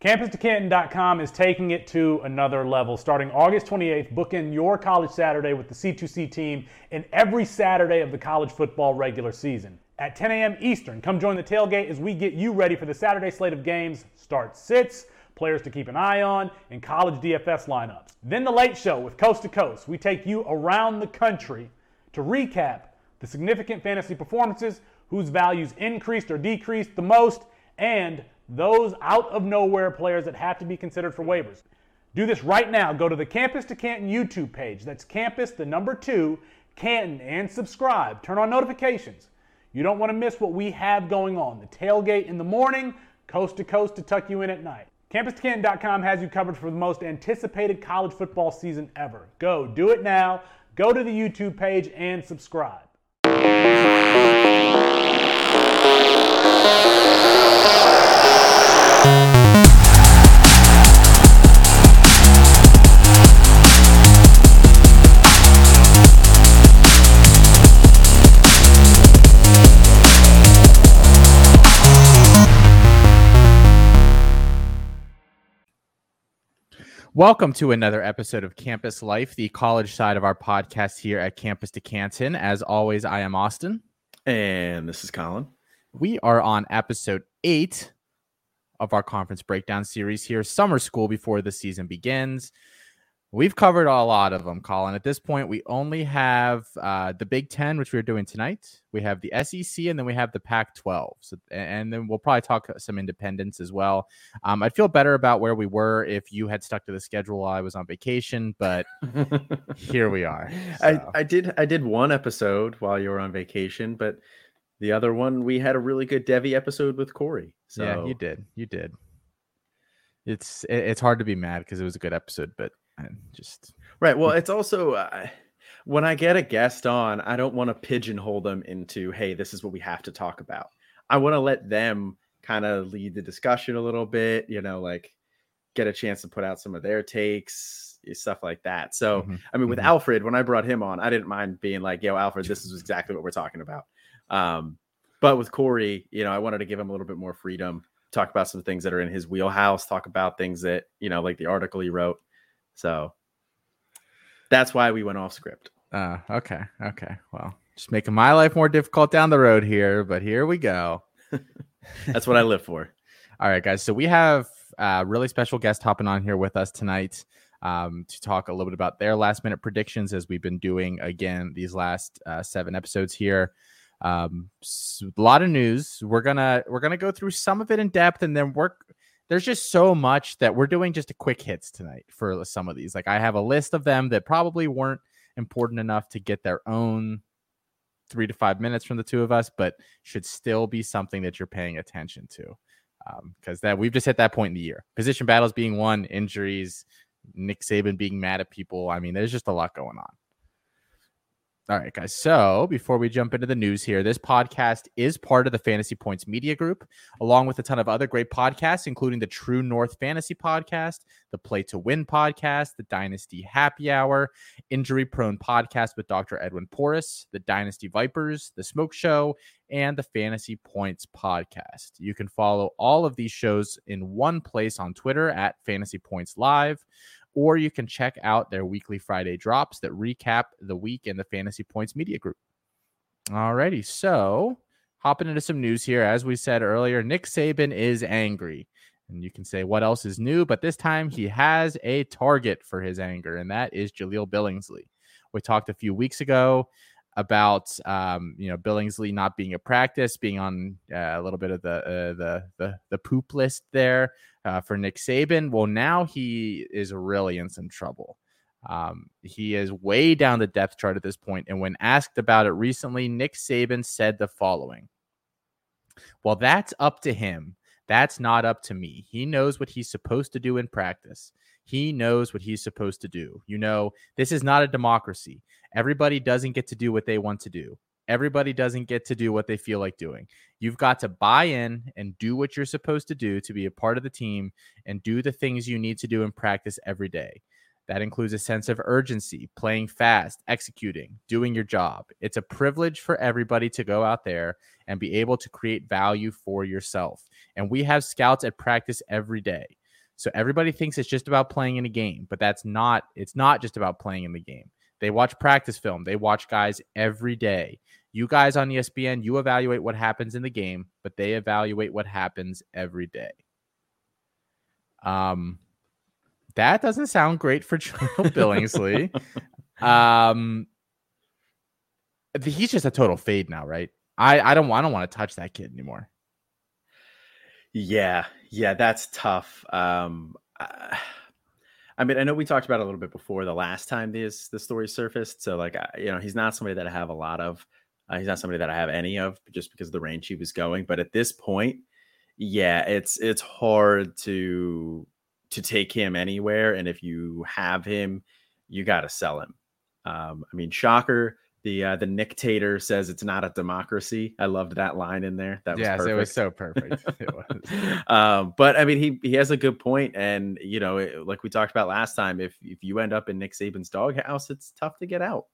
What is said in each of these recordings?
CampusToCanton.com is taking it to another level. Starting August 28th, book in your college Saturday with the C2C team in every Saturday of the college football regular season. At 10 a.m. Eastern, come join the tailgate as we get you ready for the Saturday slate of games, start sits, players to keep an eye on, and college DFS lineups. Then the late show with Coast to Coast. We take you around the country to recap the significant fantasy performances, whose values increased or decreased the most, and those out of nowhere players that have to be considered for waivers. Do this right now. Go to the Campus to Canton YouTube page. That's Campus, the number two, Canton, and subscribe. Turn on notifications. You don't want to miss what we have going on. The tailgate in the morning, coast to coast to tuck you in at night. CampusToCanton.com has you covered for the most anticipated college football season ever. Go, do it now. Go to the YouTube page and subscribe. Welcome to another episode of Campus Life, the college side of our podcast here at Campus to Canton. As always, I am Austin. And this is Colin. We are on episode eight of our conference breakdown series here, summer school before the season begins. We've covered a lot of them, Colin. At this point, we only have uh, the Big Ten, which we're doing tonight. We have the SEC, and then we have the Pac-12. So, and then we'll probably talk some independents as well. Um, I'd feel better about where we were if you had stuck to the schedule while I was on vacation, but here we are. So. I, I did I did one episode while you were on vacation, but the other one we had a really good Devy episode with Corey. So yeah, you did, you did. It's it's hard to be mad because it was a good episode, but and just right. Well, it's also uh, when I get a guest on, I don't want to pigeonhole them into, hey, this is what we have to talk about. I want to let them kind of lead the discussion a little bit, you know, like get a chance to put out some of their takes, eh, stuff like that. So, mm-hmm. I mean, with mm-hmm. Alfred, when I brought him on, I didn't mind being like, yo, Alfred, this is exactly what we're talking about. Um, but with Corey, you know, I wanted to give him a little bit more freedom, talk about some things that are in his wheelhouse, talk about things that, you know, like the article he wrote. So that's why we went off script. Uh, okay. Okay. Well, just making my life more difficult down the road here, but here we go. that's what I live for. All right, guys. So we have a really special guest hopping on here with us tonight um, to talk a little bit about their last minute predictions as we've been doing again these last uh, seven episodes here. Um, a lot of news. We're gonna we're gonna go through some of it in depth, and then work there's just so much that we're doing just a quick hits tonight for some of these. Like I have a list of them that probably weren't important enough to get their own three to five minutes from the two of us, but should still be something that you're paying attention to. Um, because um, that we've just hit that point in the year. Position battles being won, injuries, Nick Saban being mad at people. I mean, there's just a lot going on. All right, guys. So before we jump into the news here, this podcast is part of the Fantasy Points Media Group, along with a ton of other great podcasts, including the True North Fantasy Podcast, the Play to Win Podcast, the Dynasty Happy Hour, Injury Prone Podcast with Dr. Edwin Porras, the Dynasty Vipers, the Smoke Show, and the Fantasy Points Podcast. You can follow all of these shows in one place on Twitter at Fantasy Points Live or you can check out their weekly Friday drops that recap the week in the Fantasy Points Media Group. Alrighty, so hopping into some news here. As we said earlier, Nick Saban is angry. And you can say what else is new, but this time he has a target for his anger, and that is Jaleel Billingsley. We talked a few weeks ago about um, you know Billingsley not being a practice, being on uh, a little bit of the uh, the the the poop list there uh, for Nick Saban. Well, now he is really in some trouble. Um, he is way down the depth chart at this point, and when asked about it recently, Nick Saban said the following: "Well, that's up to him. That's not up to me. He knows what he's supposed to do in practice." He knows what he's supposed to do. You know, this is not a democracy. Everybody doesn't get to do what they want to do. Everybody doesn't get to do what they feel like doing. You've got to buy in and do what you're supposed to do to be a part of the team and do the things you need to do in practice every day. That includes a sense of urgency, playing fast, executing, doing your job. It's a privilege for everybody to go out there and be able to create value for yourself. And we have scouts at practice every day. So everybody thinks it's just about playing in a game, but that's not. It's not just about playing in the game. They watch practice film. They watch guys every day. You guys on ESPN, you evaluate what happens in the game, but they evaluate what happens every day. Um, that doesn't sound great for Joe Billingsley. um, he's just a total fade now, right? I I don't I don't want to touch that kid anymore. Yeah, yeah, that's tough. Um, I, I mean, I know we talked about a little bit before the last time this the story surfaced. So, like, you know, he's not somebody that I have a lot of. Uh, he's not somebody that I have any of, just because of the range he was going. But at this point, yeah, it's it's hard to to take him anywhere, and if you have him, you got to sell him. Um, I mean, shocker the uh, the Nictator says it's not a democracy. I loved that line in there. That was yes, perfect. it was so perfect. it was. um, but I mean, he he has a good point, and you know, it, like we talked about last time, if if you end up in Nick Saban's doghouse, it's tough to get out.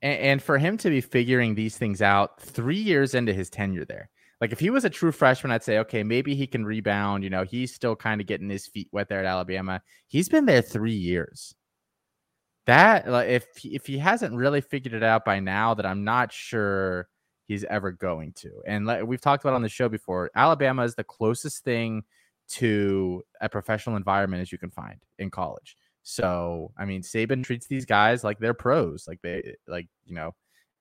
And, and for him to be figuring these things out three years into his tenure there, like if he was a true freshman, I'd say okay, maybe he can rebound. You know, he's still kind of getting his feet wet there at Alabama. He's been there three years that like if if he hasn't really figured it out by now that i'm not sure he's ever going to and like we've talked about on the show before alabama is the closest thing to a professional environment as you can find in college. So i mean saban treats these guys like they're pros like they like you know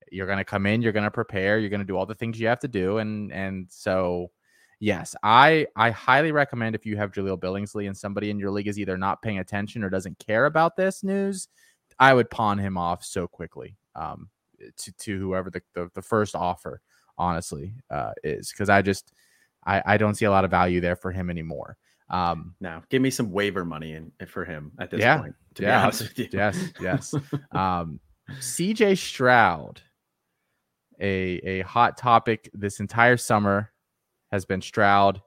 you're going to come in you're going to prepare you're going to do all the things you have to do and and so yes i i highly recommend if you have Jaleel billingsley and somebody in your league is either not paying attention or doesn't care about this news I would pawn him off so quickly um, to, to whoever the, the, the first offer, honestly, uh, is because I just I, I don't see a lot of value there for him anymore. Um, now, give me some waiver money in, for him at this yeah, point. To yeah, be honest with you, yes, yes. um, CJ Stroud, a a hot topic this entire summer has been Stroud.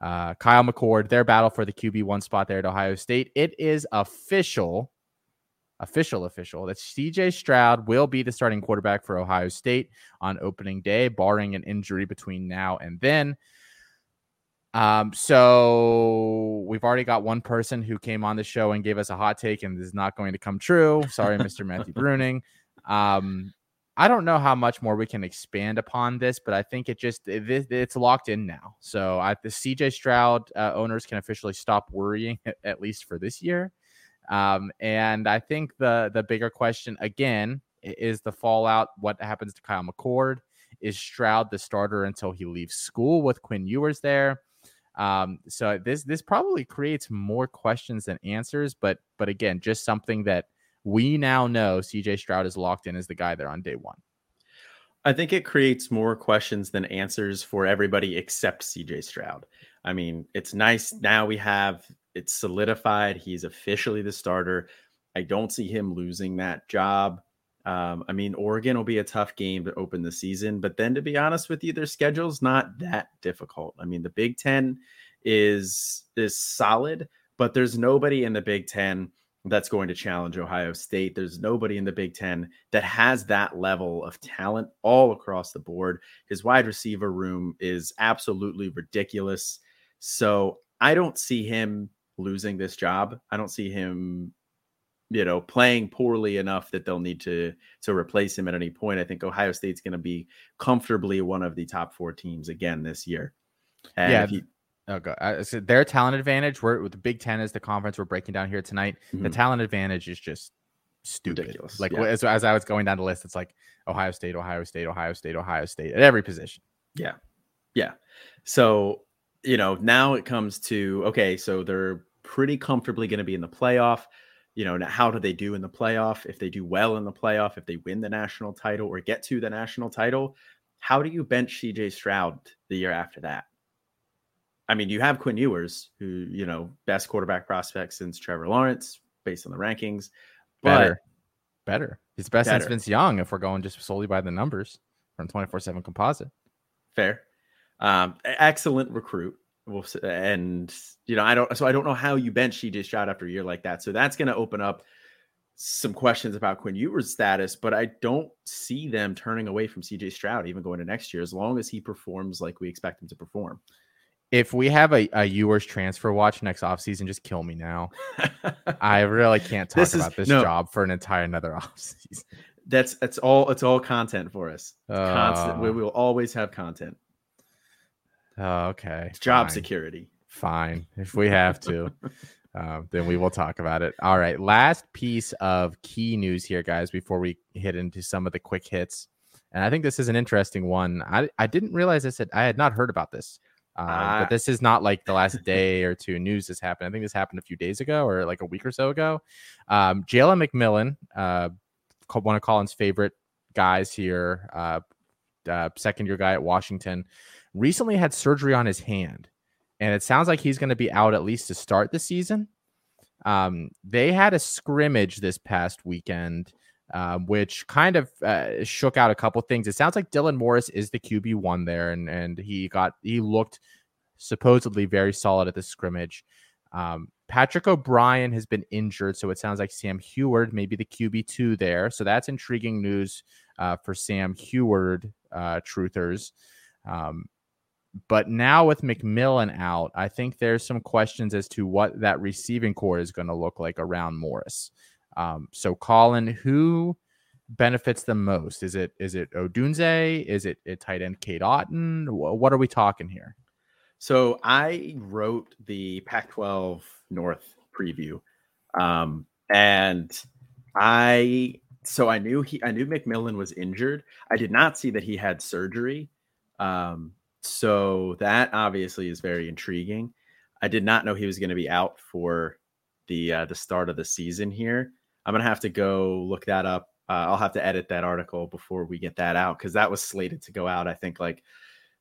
Uh, Kyle McCord, their battle for the QB one spot there at Ohio State. It is official official official that CJ Stroud will be the starting quarterback for Ohio State on opening day, barring an injury between now and then. Um, so we've already got one person who came on the show and gave us a hot take, and this is not going to come true. Sorry, Mr. Matthew Bruning. Um, I don't know how much more we can expand upon this, but I think it just it, it's locked in now. So I, the CJ Stroud uh, owners can officially stop worrying at least for this year. Um, and I think the the bigger question again is the fallout. What happens to Kyle McCord? Is Stroud the starter until he leaves school with Quinn Ewers there? Um, so this this probably creates more questions than answers. But but again, just something that we now know CJ Stroud is locked in as the guy there on day one. I think it creates more questions than answers for everybody except CJ Stroud. I mean, it's nice now we have it's solidified. He's officially the starter. I don't see him losing that job. Um, I mean, Oregon will be a tough game to open the season, but then to be honest with you, their schedule's not that difficult. I mean, the Big Ten is is solid, but there's nobody in the Big Ten that's going to challenge Ohio State. There's nobody in the Big Ten that has that level of talent all across the board. His wide receiver room is absolutely ridiculous. So I don't see him losing this job. I don't see him, you know, playing poorly enough that they'll need to to replace him at any point. I think Ohio State's going to be comfortably one of the top four teams again this year. And yeah. You, oh, so their talent advantage, we're with the Big Ten is the conference we're breaking down here tonight. Mm-hmm. The talent advantage is just stupid. Ridiculous. Like yeah. as, as I was going down the list, it's like Ohio State, Ohio State, Ohio State, Ohio State at every position. Yeah. Yeah. So, you know, now it comes to okay, so they're pretty comfortably going to be in the playoff. You know, how do they do in the playoff? If they do well in the playoff, if they win the national title or get to the national title, how do you bench CJ Stroud the year after that? I mean, you have Quinn Ewers, who, you know, best quarterback prospect since Trevor Lawrence based on the rankings. Better. better. He's best better. since Vince Young, if we're going just solely by the numbers from 24 7 composite. Fair. Um, excellent recruit and you know, I don't. So I don't know how you bench CJ Stroud after a year like that. So that's going to open up some questions about Quinn Ewers' status. But I don't see them turning away from CJ Stroud even going to next year, as long as he performs like we expect him to perform. if we have a, a Ewers transfer watch next offseason, just kill me now. I really can't talk this about is, this no, job for an entire another offseason. That's that's all it's all content for us. Uh, Constant. We, we will always have content. Oh, okay. It's job Fine. security. Fine. If we have to, uh, then we will talk about it. All right. Last piece of key news here, guys, before we hit into some of the quick hits. And I think this is an interesting one. I, I didn't realize this. I had not heard about this. Uh, uh, but this is not like the last day or two news this happened. I think this happened a few days ago or like a week or so ago. Um, Jalen McMillan, uh, one of Colin's favorite guys here, uh, uh, second year guy at Washington, recently had surgery on his hand. And it sounds like he's going to be out at least to start the season. Um, they had a scrimmage this past weekend um, which kind of uh, shook out a couple things. It sounds like Dylan Morris is the QB one there, and and he got he looked supposedly very solid at the scrimmage. Um, Patrick O'Brien has been injured, so it sounds like Sam Huard may be the QB two there. So that's intriguing news uh, for Sam Huard uh, truthers. Um, but now with McMillan out, I think there's some questions as to what that receiving corps is going to look like around Morris. Um, so Colin, who benefits the most? Is it is it Odunze? Is it tight end Cade Otton? What are we talking here? So I wrote the Pac-12 North preview, um, and I so I knew he I knew McMillan was injured. I did not see that he had surgery. Um, so that obviously is very intriguing. I did not know he was going to be out for the uh, the start of the season here. I'm gonna have to go look that up. Uh, I'll have to edit that article before we get that out because that was slated to go out. I think like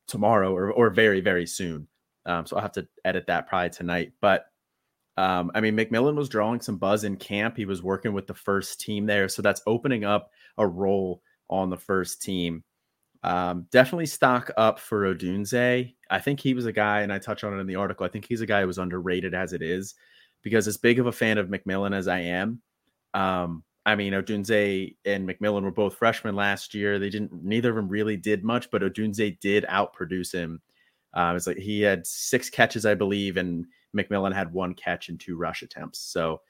tomorrow or or very very soon. Um, so I'll have to edit that probably tonight. But um, I mean, McMillan was drawing some buzz in camp. He was working with the first team there, so that's opening up a role on the first team. Um, definitely stock up for Odunze. I think he was a guy, and I touch on it in the article. I think he's a guy who was underrated as it is, because as big of a fan of McMillan as I am, um, I mean, Odunze and McMillan were both freshmen last year. They didn't, neither of them really did much, but Odunze did outproduce him. Uh, it's like he had six catches, I believe, and McMillan had one catch and two rush attempts. So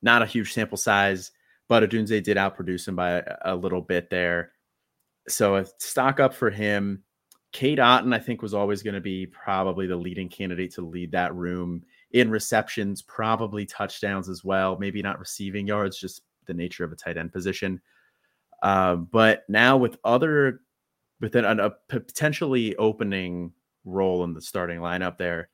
not a huge sample size, but Odunze did outproduce him by a, a little bit there. So a stock up for him. Cade Otton, I think, was always going to be probably the leading candidate to lead that room in receptions, probably touchdowns as well. Maybe not receiving yards, just the nature of a tight end position. Uh, but now with other, with an, a potentially opening role in the starting lineup there,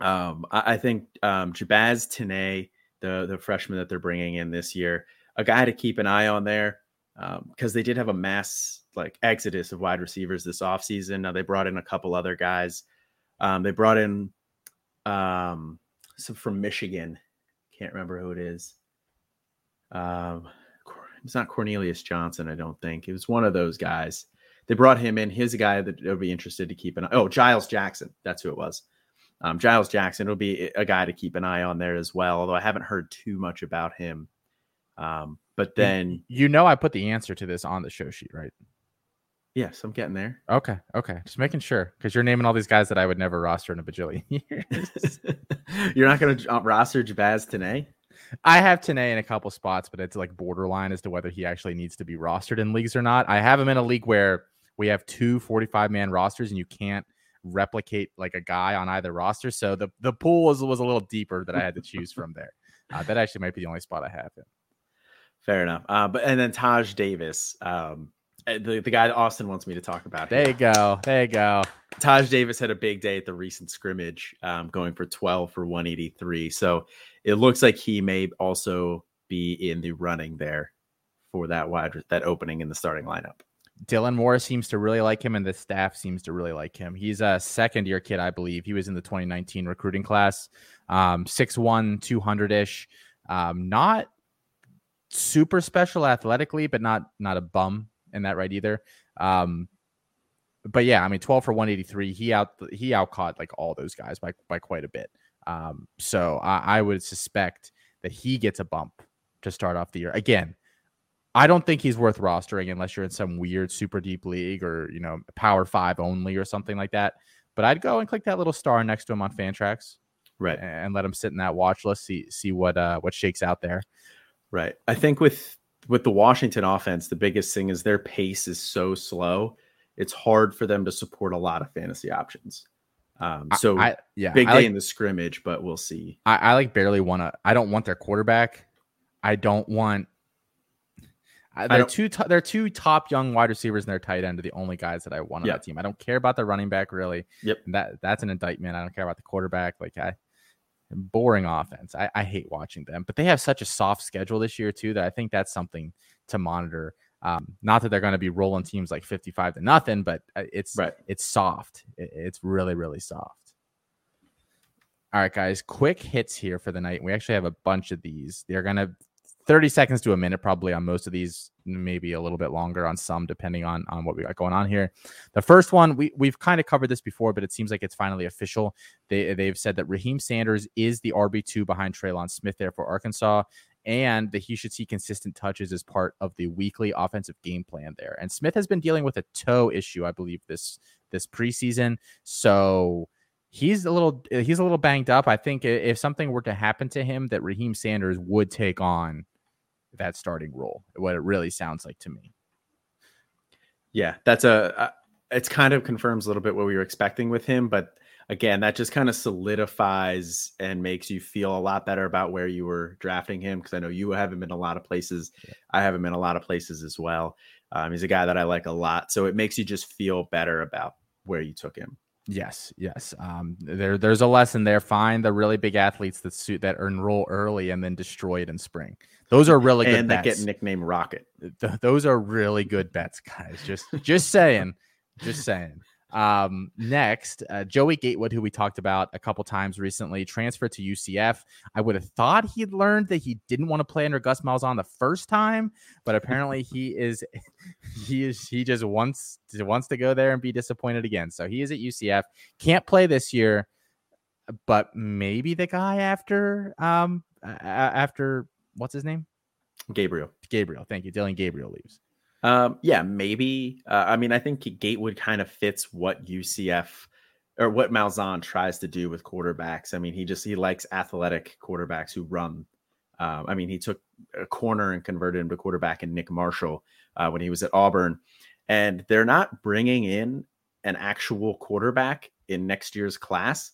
um, I, I, think um, Jabez Tinae, the the freshman that they're bringing in this year, a guy to keep an eye on there because um, they did have a mass like exodus of wide receivers this offseason. Now they brought in a couple other guys. Um, they brought in um, so from Michigan. Can't remember who it is. Um, it's not Cornelius Johnson, I don't think. It was one of those guys. They brought him in. He's a guy that would be interested to keep an eye. Oh, Giles Jackson. That's who it was. Um, Giles Jackson will be a guy to keep an eye on there as well. Although I haven't heard too much about him. Um, but then you know, I put the answer to this on the show sheet, right? Yes, I'm getting there. Okay, okay, just making sure because you're naming all these guys that I would never roster in a bajillion years. you're not going to uh, roster Jabez Tinae. I have Tinae in a couple spots, but it's like borderline as to whether he actually needs to be rostered in leagues or not. I have him in a league where we have two 45 man rosters and you can't replicate like a guy on either roster. So the, the pool was, was a little deeper that I had to choose from there. Uh, that actually might be the only spot I have him. Fair enough. Uh, but and then Taj Davis. Um, uh, the, the guy Austin wants me to talk about. There here. you go. There you go. Taj Davis had a big day at the recent scrimmage, um, going for 12 for 183. So it looks like he may also be in the running there for that wide that opening in the starting lineup. Dylan Morris seems to really like him, and the staff seems to really like him. He's a second year kid, I believe. He was in the 2019 recruiting class, um, 6'1, 200 ish. Um, not super special athletically, but not not a bum in that right either. Um, but yeah, I mean, 12 for 183. He out he out caught like all those guys by by quite a bit. Um, so I, I would suspect that he gets a bump to start off the year. Again, I don't think he's worth rostering unless you're in some weird super deep league or you know power five only or something like that. but I'd go and click that little star next to him on Fantrax, right, and let him sit in that watch list, see see what uh what shakes out there. Right. I think with with the Washington offense, the biggest thing is their pace is so slow. It's hard for them to support a lot of fantasy options. Um, so I, yeah, big I day like, in the scrimmage, but we'll see. I, I like barely want to. I don't want their quarterback. I don't want. They're two. To, they're two top young wide receivers and their tight end are the only guys that I want on yep. that team. I don't care about the running back really. Yep. That that's an indictment. I don't care about the quarterback. Like I, boring offense. I, I hate watching them, but they have such a soft schedule this year too that I think that's something to monitor. Um, not that they're going to be rolling teams like 55 to nothing, but uh, it's right. it's soft. it's really really soft. All right, guys, quick hits here for the night. We actually have a bunch of these. They're going to 30 seconds to a minute probably on most of these maybe a little bit longer on some depending on on what we got going on here. The first one we, we've kind of covered this before but it seems like it's finally official. They, they've said that raheem sanders is the rb2 behind Trelon smith there for arkansas and that he should see consistent touches as part of the weekly offensive game plan there. And smith has been dealing with a toe issue i believe this this preseason. So he's a little he's a little banged up. I think if something were to happen to him, that Raheem Sanders would take on that starting role. What it really sounds like to me. Yeah, that's a. Uh, it's kind of confirms a little bit what we were expecting with him, but again, that just kind of solidifies and makes you feel a lot better about where you were drafting him. Because I know you have him in a lot of places. Yeah. I have him in a lot of places as well. Um, he's a guy that I like a lot, so it makes you just feel better about where you took him. Yes, yes. Um, there, there's a lesson there. Find the really big athletes that suit that enroll early and then destroy it in spring. Those are really good and bets. get nicknamed Rocket. Th- those are really good bets, guys. Just just saying, just saying. Um, next, uh, Joey Gatewood, who we talked about a couple times recently, transferred to UCF. I would have thought he'd learned that he didn't want to play under Gus Malzahn the first time, but apparently he is he is he just wants to, wants to go there and be disappointed again. So he is at UCF. Can't play this year, but maybe the guy after um after what's his name? Gabriel. Gabriel. Thank you. Dillon Gabriel leaves. Um, yeah, maybe. Uh, I mean, I think Gatewood kind of fits what UCF or what Malzahn tries to do with quarterbacks. I mean, he just he likes athletic quarterbacks who run. Um, I mean, he took a corner and converted him to quarterback in Nick Marshall uh, when he was at Auburn, and they're not bringing in an actual quarterback in next year's class.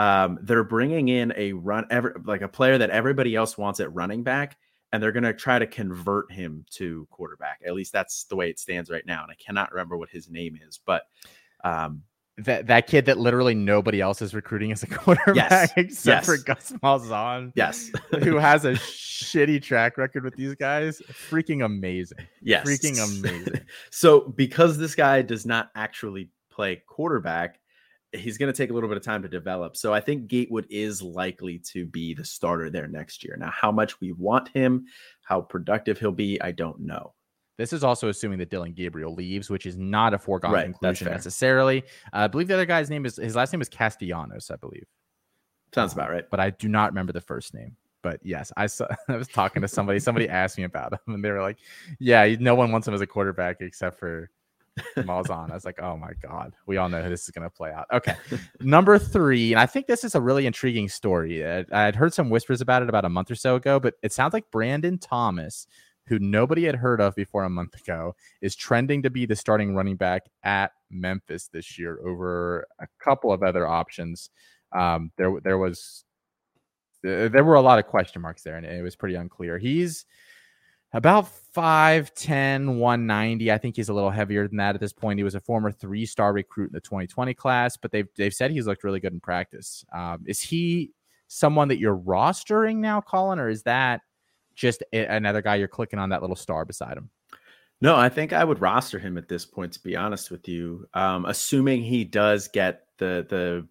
Um, they're bringing in a run, ever like a player that everybody else wants at running back, and they're going to try to convert him to quarterback. At least that's the way it stands right now. And I cannot remember what his name is, but um, that that kid that literally nobody else is recruiting as a quarterback yes. except yes. for Gus Malzahn. Yes, who has a shitty track record with these guys. Freaking amazing. Yes, freaking amazing. so because this guy does not actually play quarterback, he's going to take a little bit of time to develop. So I think Gatewood is likely to be the starter there next year. Now, how much we want him, how productive he'll be, I don't know. This is also assuming that Dillon Gabriel leaves, which is not a foregone right, conclusion necessarily. Uh, I believe the other guy's name is his last name is Castellanos, I believe. Sounds about right. But I do not remember the first name. But yes, I saw, I was talking to somebody. Somebody asked me about him, and they were like, "Yeah, no one wants him as a quarterback except for Malzahn. I was like, oh my God, we all know how this is going to play out. Okay. Number three, and I think this is a really intriguing story. I, I'd heard some whispers about it about a month or so ago, but it sounds like Brandon Thomas, who nobody had heard of before a month ago, is trending to be the starting running back at Memphis this year over a couple of other options. Um, there, there was, there were a lot of question marks there, and it was pretty unclear. He's about 5'10, 190. I think he's a little heavier than that at this point. He was a former three star recruit in the 2020 class, but they've, they've said he's looked really good in practice. Um, is he someone that you're rostering now, Colin, or is that just a, another guy you're clicking on that little star beside him? No, I think I would roster him at this point, to be honest with you. Um, assuming he does get the the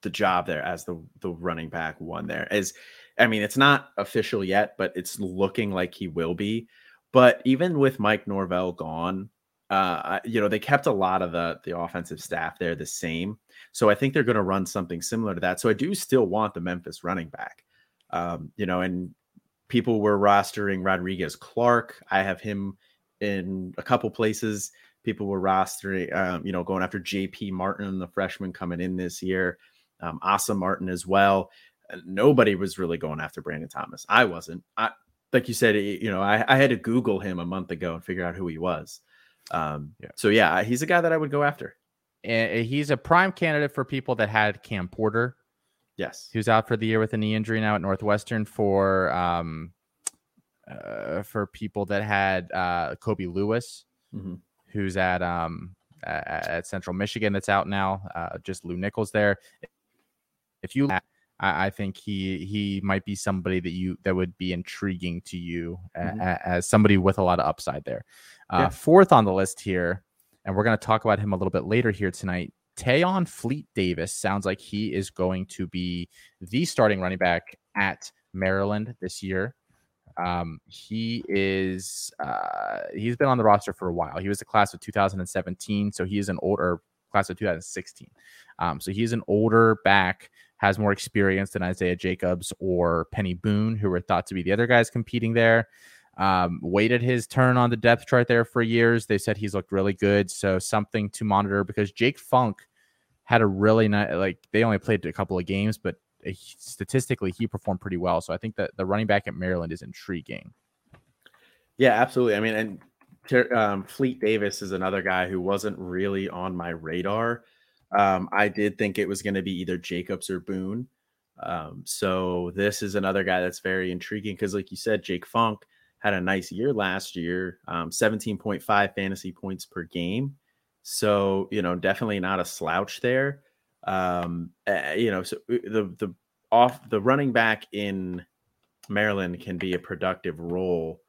the job there as the the running back one there. As I mean, it's not official yet, but it's looking like he will be. But even with Mike Norvell gone, uh, you know, they kept a lot of the the offensive staff there the same. So I think they're going to run something similar to that. So I do still want the Memphis running back. Um, you know, and people were rostering Rodrigues Clark. I have him in a couple places. people were rostering, um, you know, going after JP Martin, the freshman coming in this year, um, Asa Martin as well. Nobody was really going after Brandon Thomas. I wasn't. I like you said, you know, I, I had to Google him a month ago and figure out who he was. Um, yeah. So yeah, he's a guy that I would go after. And he's a prime candidate for people that had Cam Porter. Yes, who's out for the year with a knee injury now at Northwestern. For um, uh, for people that had uh, Kobe Lewis, mm-hmm. who's at um at, at, Central Michigan, that's out now. Uh, just Lew Nichols there. If you I, I, think he he might be somebody that you that would be intriguing to you mm-hmm. a, a, as somebody with a lot of upside there. Uh, yeah. Fourth on the list here, and we're going to talk about him a little bit later here tonight. Tayon Fleet Davis sounds like he is going to be the starting running back at Maryland this year. Um, he is uh, he's been on the roster for a while. He was a class of 2017, so he is an older class of 2016. Um, so he's an older back has more experience than Isaiah Jacobs or Peny Boone, who were thought to be the other guys competing there. Um, waited his turn on the depth chart there for years. They said he's looked really good. So something to monitor because Jake Funk had a really nice, like, they only played a couple of games, but statistically, he performed pretty well. So I think that the running back at Maryland is intriguing. Yeah, absolutely. I mean, and um, Fleet Davis is another guy who wasn't really on my radar um, I did think it was going to be either Jacobs or Boone. Um, so this is another guy that's very intriguing because, like you said, Jake Funk had a nice year last year, um, 17.5 fantasy points per game. So you know, definitely not a slouch there. Um, uh, you know, so uh, the the off the running back in Maryland can be a productive role.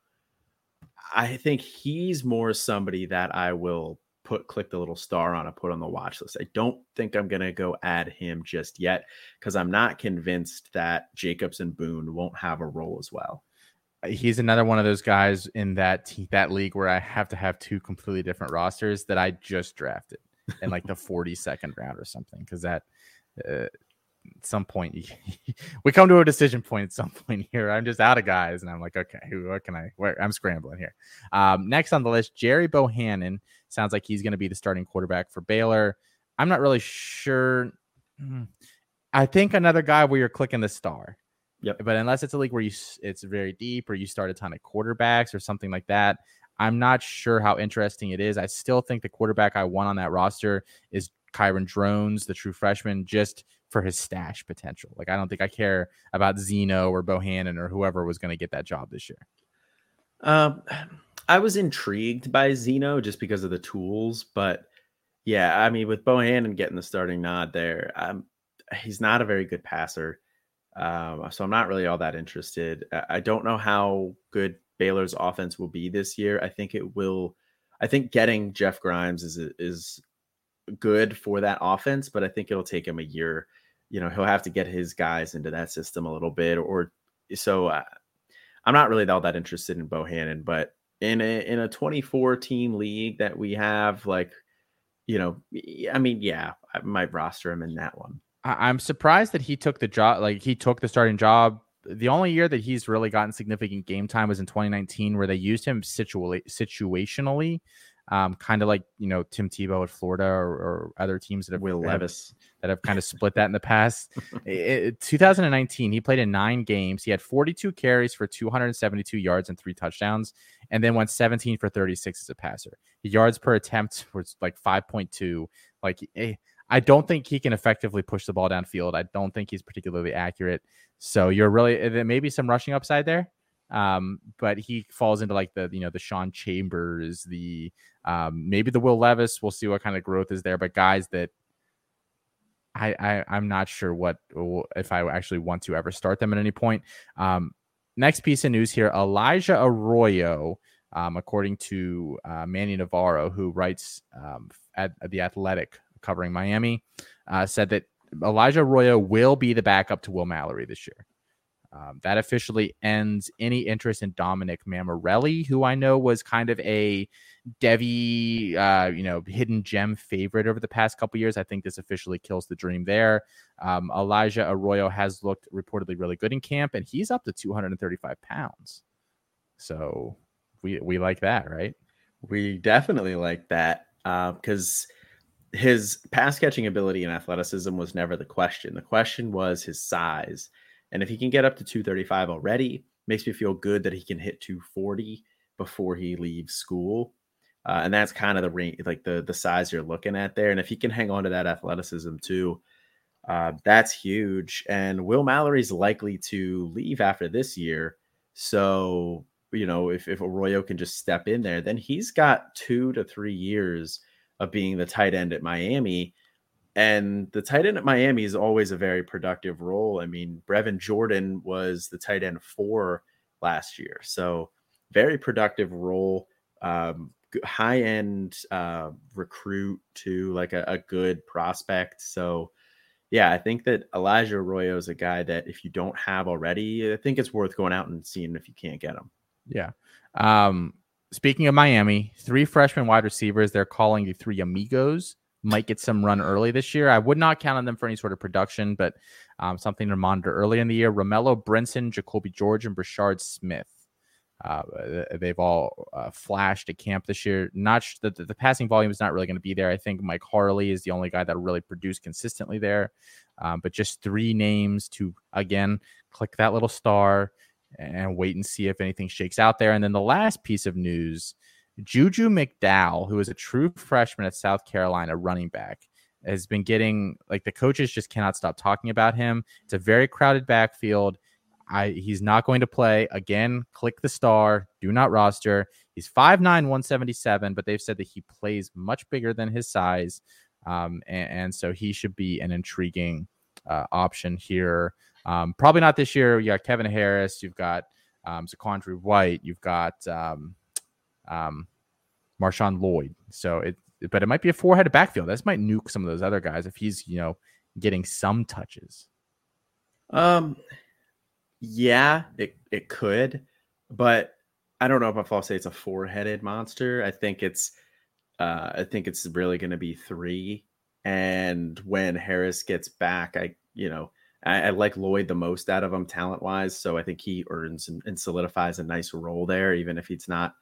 I think he's more somebody that I will put click the little star on and put on the watch list. I don't think I'm gonna go add him just yet because I'm not convinced that Jacobs and Boone won't have a role as well. Uh, he's another one of those guys in that that league where I have to have two completely different rosters that I just drafted in like the 42nd round or something because that uh, at some point we come to a decision point at some point here. I'm just out of guys, and I'm like, okay, who, what can I? Where I'm scrambling here. Um, next on the list, Gerry Bohanon sounds like he's going to be the starting quarterback for Baylor. I'm not really sure. Hmm, I think another guy where you're clicking the star. Yep. But unless it's a league where you it's very deep or you start a ton of quarterbacks or something like that, I'm not sure how interesting it is. I still think the quarterback I want on that roster is Kyron Drones, the true freshman, just for his stash potential. Like I don't think I care about Zeno or Bohanon or whoever was going to get that job this year. Um, I was intrigued by Zeno just because of the tools, but yeah, I mean with Bohanon getting the starting nod there, um, he's not a very good passer. Um, so I'm not really all that interested. I don't know how good Baylor's offense will be this year. I think it will. I think getting Jeff Grimes is is good for that offense, but I think it'll take him a year. You know, he'll have to get his guys into that system a little bit, or so. Uh, I'm not really all that interested in Bohanon, but in a in a 24 team league that we have, like, you know, I mean, yeah, I might roster him in that one. I'm surprised that he took the job, like he took the starting job. The only year that he's really gotten significant game time was in 2019, where they used him situa- situationally um, kind of like you know Tim Tebow at Florida or, or other teams that have Will Levis that have kind of split that in the past. it, 2019, he played in nine games. He had 42 carries for 272 yards and three touchdowns, and then went 17 for 36 as a passer. The yards per attempt was like 5.2. Like eh, I don't think he can effectively push the ball downfield. I don't think he's particularly accurate. So you're really eh, there may be some rushing upside there. Um, but he falls into like the you know the Sean Chambers, the um, maybe the Will Levis. We'll see what kind of growth is there, but guys that I, I I'm not sure what if I actually want to ever start them at any point. Um, next piece of news here: Elijah Arroyo, um, according to uh, Manny Navarro, who writes um, at, at, the Athletic covering Miami, uh, said that Elijah Arroyo will be the backup to Will Mallory this year. Um, that officially ends any interest in Dominic Mammarelli, who I know was kind of a Devy, uh, you know, hidden gem favorite over the past couple years. I think this officially kills the dream there. Um, Elijah Arroyo has looked reportedly really good in camp, and he's up to 235 pounds. So we we like that, right? We definitely like that because uh, his pass catching ability and athleticism was never the question. The question was his size. And if he can get up to 235 already, makes me feel good that he can hit 240 before he leaves school. Uh, and that's kind of the range, like the the size you're looking at there. And if he can hang on to that athleticism too, uh, that's huge. And Will Mallory's likely to leave after this year. So, you know, if, if Arroyo can just step in there, then he's got two to three years of being the tight end at Miami. And the tight end at Miami is always a very productive role. I mean, Brevin Jordan was the tight end four last year. So, very productive role. Um, high end uh, recruit to like a, a good prospect. So, yeah, I think that Elijah Arroyo is a guy that if you don't have already, I think it's worth going out and seeing if you can't get him. Yeah. Um, speaking of Miami, three freshman wide receivers, they're calling the three amigos, might get some run early this year. I would not count on them for any sort of production, but um, something to monitor early in the year. Romello Brinson, Jacolby George, and Brashard Smith. Uh, they've all uh, flashed at camp this year. Not sh- the, the passing volume is not really going to be there. I think Mike Harley is the only guy that really produced consistently there. Um, but just three names to again click that little star and wait and see if anything shakes out there. And then the last piece of news: Juju McDowell, who is a true freshman at South Carolina, running back, has been getting like the coaches just cannot stop talking about him. It's a very crowded backfield. I he's not going to play again. Click the star. Do not roster. He's 5'9", 177, but they've said that he plays much bigger than his size, um, and, and, so he should be an intriguing uh, option here. Um, probably not this year. You got Kevin Harris. You've got um, ZaQuandre White. You've got um, um, Marshawn Lloyd. So it, but it might be a four-headed backfield. This might nuke some of those other guys if he's you know getting some touches. Um, yeah, it it could, but I don't know if I'll say it's a four headed monster. I think it's uh, I think it's really going to be three. And when Harris gets back, I you know I, I like Lloyd the most out of him talent wise, so I think he earns and, and solidifies a nice role there, even if he's not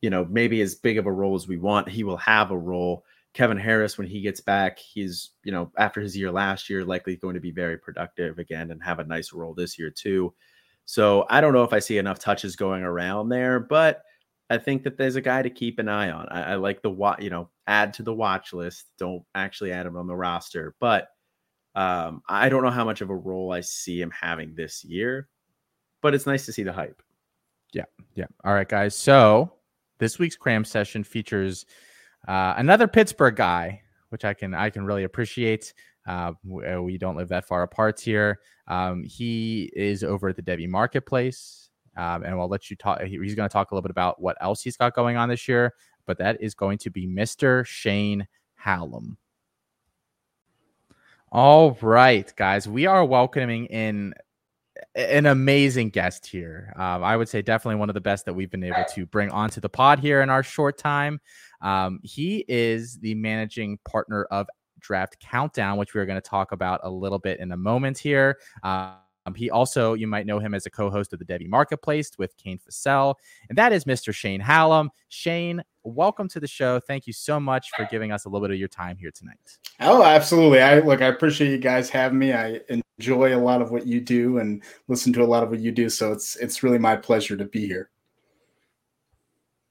you know maybe as big of a role as we want. He will have a role. Kevin Harris, when he gets back, he's, you know, after his year last year, likely going to be very productive again and have a nice role this year, too. So I don't know if I see enough touches going around there, but I think that there's a guy to keep an eye on. I, I like the watch, you know, add to the watch list. Don't actually add him on the roster, but um, I don't know how much of a role I see him having this year, but it's nice to see the hype. Yeah. Yeah. All right, guys. So this week's cram session features uh, another Pittsburgh guy, which I can I can really appreciate. Uh, uh, we don't live that far apart here. Um, he is over at the Devy Marketplace, um, and we'll let you talk. He's going to talk a little bit about what else he's got going on this year, but that is going to be Mr. Shane Hallam. All right, guys, we are welcoming in an amazing guest here. Um, I would say definitely one of the best that we've been able to bring onto the pod here in our short time. Um, he is the managing partner of Draft Countdown, which we're going to talk about a little bit in a moment here. Um, he also, you might know him as a co host of the Devy Marketplace with Kane Fassell, and that is Mr. Shane Hallam. Shane, welcome to the show. Thank you so much for giving us a little bit of your time here tonight. Oh, absolutely. I look, I appreciate you guys having me. I enjoy a lot of what you do and listen to a lot of what you do. So it's it's really my pleasure to be here.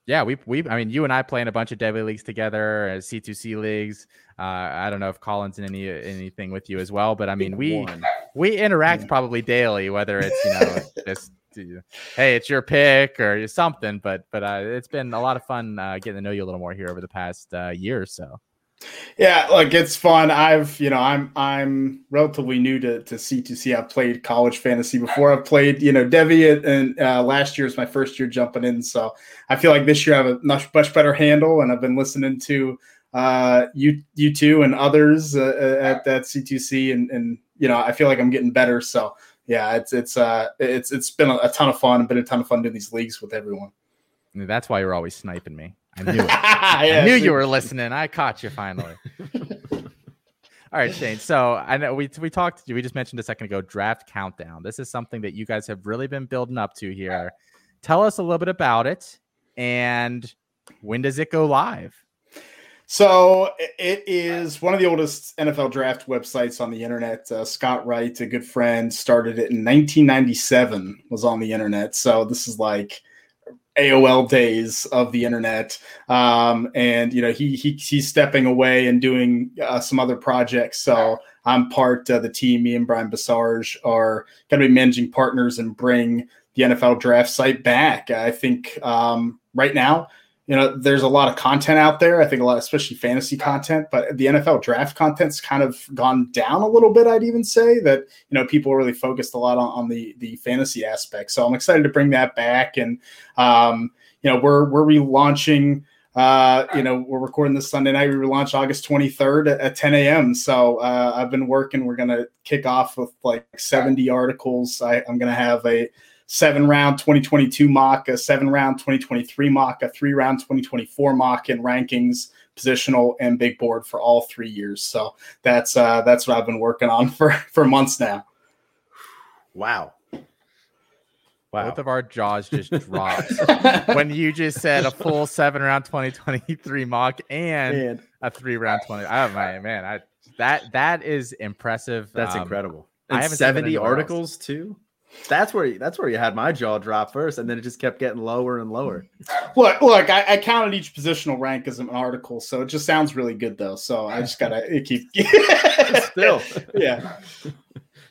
Yeah, we we I mean you and I play in a bunch of Devy leagues together, uh, C2C leagues. Uh, I don't know if Collins in any anything with you as well, but I mean we One. We interact probably daily, whether it's you know just hey it's your pick or something. But but uh, it's been a lot of fun uh, getting to know you a little more here over the past uh, year or so. Yeah, like it's fun. I've you know I'm I'm relatively new to to C2C. I've played college fantasy before. I've played you know Devy and uh, last year is my first year jumping in. So I feel like this year I have a much much better handle, and I've been listening to uh, you you two and others uh, uh at that C2C, and and you know I feel like I'm getting better. So yeah, it's it's uh it's it's been a, ton of fun. Been a ton of fun doing these leagues with everyone. That's why you're always sniping me. I knew it. yeah, I knew you were listening. I caught you finally. All right, Shane. So I know we we talked. We just mentioned a second ago draft countdown. This is something that you guys have really been building up to here. Tell us a little bit about it, and when does it go live? So it is one of the oldest NFL draft websites on the internet. Uh, Scott Wright, a good friend, started it in 1997. Was on the internet. So this is like AOL days of the internet. Um, and you know he, he he's stepping away and doing uh, some other projects. So I'm part of the team. Me and Brian Basarge are going to be managing partners and bring the NFL draft site back. I think um, right now you know, there's a lot of content out there. I think a lot, especially fantasy content, but the NFL draft content's kind of gone down a little bit. I'd even say that you know people really focused a lot on, on the the fantasy aspect. So I'm excited to bring that back, and um, you know, we're we're relaunching. Uh, you know, we're recording this Sunday night. We relaunch August 23rd at, at 10 a.m. So uh, I've been working. We're gonna kick off with like 70 articles. I, I'm gonna have a seven round 2022 mock, a seven round 2023 mock, a three round 2024 mock in rankings, positional, and big board for all three years. So that's uh, that's what I've been working on for for months now. Wow. Wow. Both of our jaws just dropped when you just said a full seven round 2023 mock and man. a three round 20. Oh my man, I that that is impressive. That's um, incredible. And I have 70 articles else. too. That's where you, that's where you had my jaw drop first, and then it just kept getting lower and lower. Look, look, I, I counted each positional rank as an article, so it just sounds really good though. So I just gotta keep still, yeah.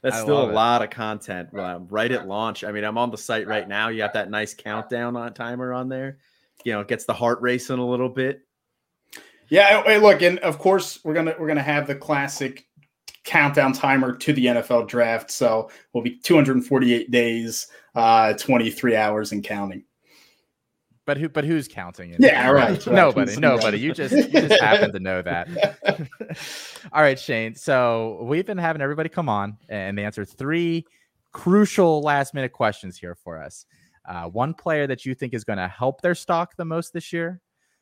That's I still a it. lot of content um, right at launch. I mean, I'm on the site right now. You have that nice countdown on timer on there. You know, it gets the heart racing a little bit. Yeah, look, and of course we're gonna we're gonna have the classic countdown timer to the NFL draft. So we'll be 248 days, uh, 23 hours and counting. But who? But who's counting it? Yeah, right. nobody. Nobody. You just you just happen to know that. All right, Shane. So we've been having everybody come on and answer three crucial last minute questions here for us. Uh, one player that you think is going to help their stock the most this year.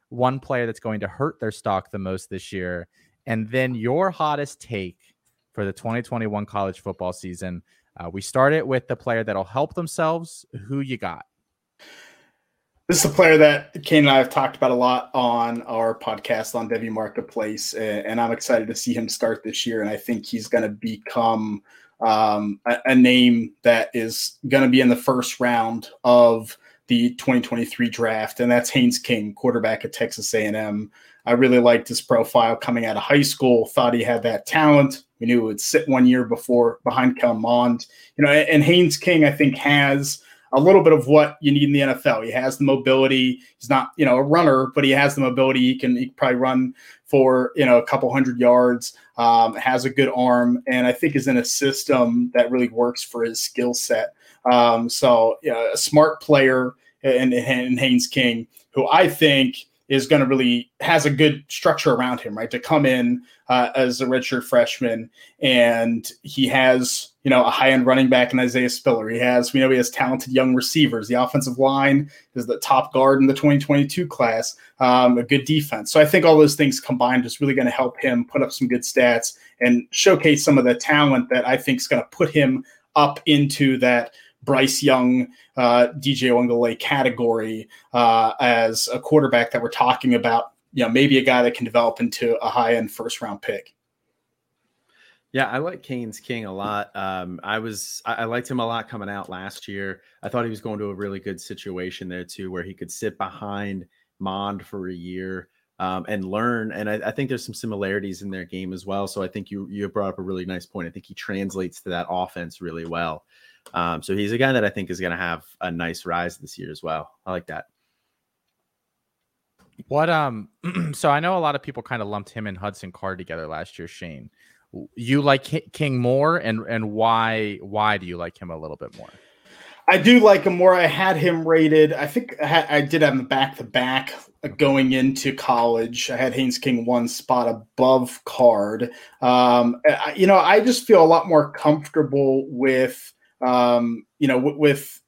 One player that's going to hurt their stock the most this year, and then your hottest take for the 2021 college football season. Uh, we it with the player that'll help themselves. Who you got? This is a player that Kane and I have talked about a lot on our podcast on Devy Marketplace, and I'm excited to see him start this year. And I think he's going to become um, a, a, name that is going to be in the first round of the 2023 draft, and that's Haynes King, quarterback at Texas A&M. I really liked his profile coming out of high school. Thought he had that talent. We knew it would sit one year before behind Kellen Mond. You know, and Haynes King, I think, has a little bit of what you need in the NFL. He has the mobility. He's not, you know, a runner, but he has the mobility. He can, he can probably run for, you know, a couple hundred yards. Um, has a good arm, and I think is in a system that really works for his skill set. Um, so, you know, a smart player in, in Haynes King, who I think is going to really has a good structure around him, right? To come in uh, as a redshirt freshman, and he has you know a high end running back in Isaiah Spiller. He has we know he has talented young receivers. The offensive line is the top guard in the 2022 class. Um, a good defense. So I think all those things combined is really going to help him put up some good stats and showcase some of the talent that I think is going to put him up into that Bryce Young, uh, DJ Uiagalelei category uh, as a quarterback that we're talking about. You know, maybe a guy that can develop into a high end first round pick. Yeah, I like Haynes King a lot. Um, I was I, I liked him a lot coming out last year. I thought he was going to a really good situation there too, where he could sit behind Mond for a year um, and learn. And I, I, think there's some similarities in their game as well. So I think you you brought up a really nice point. I think he translates to that offense really well. Um, so he's a guy that I think is going to have a nice rise this year as well. I like that. What um so I know a lot of people kind of lumped him and Hudson Card together last year, Shane. You like King more and and why why do you like him a little bit more? I do like him more. I had him rated. I think I, had, I did have him back to back going into college. I had Haynes King one spot above Card. Um, I, you know, I just feel a lot more comfortable with um, you know, with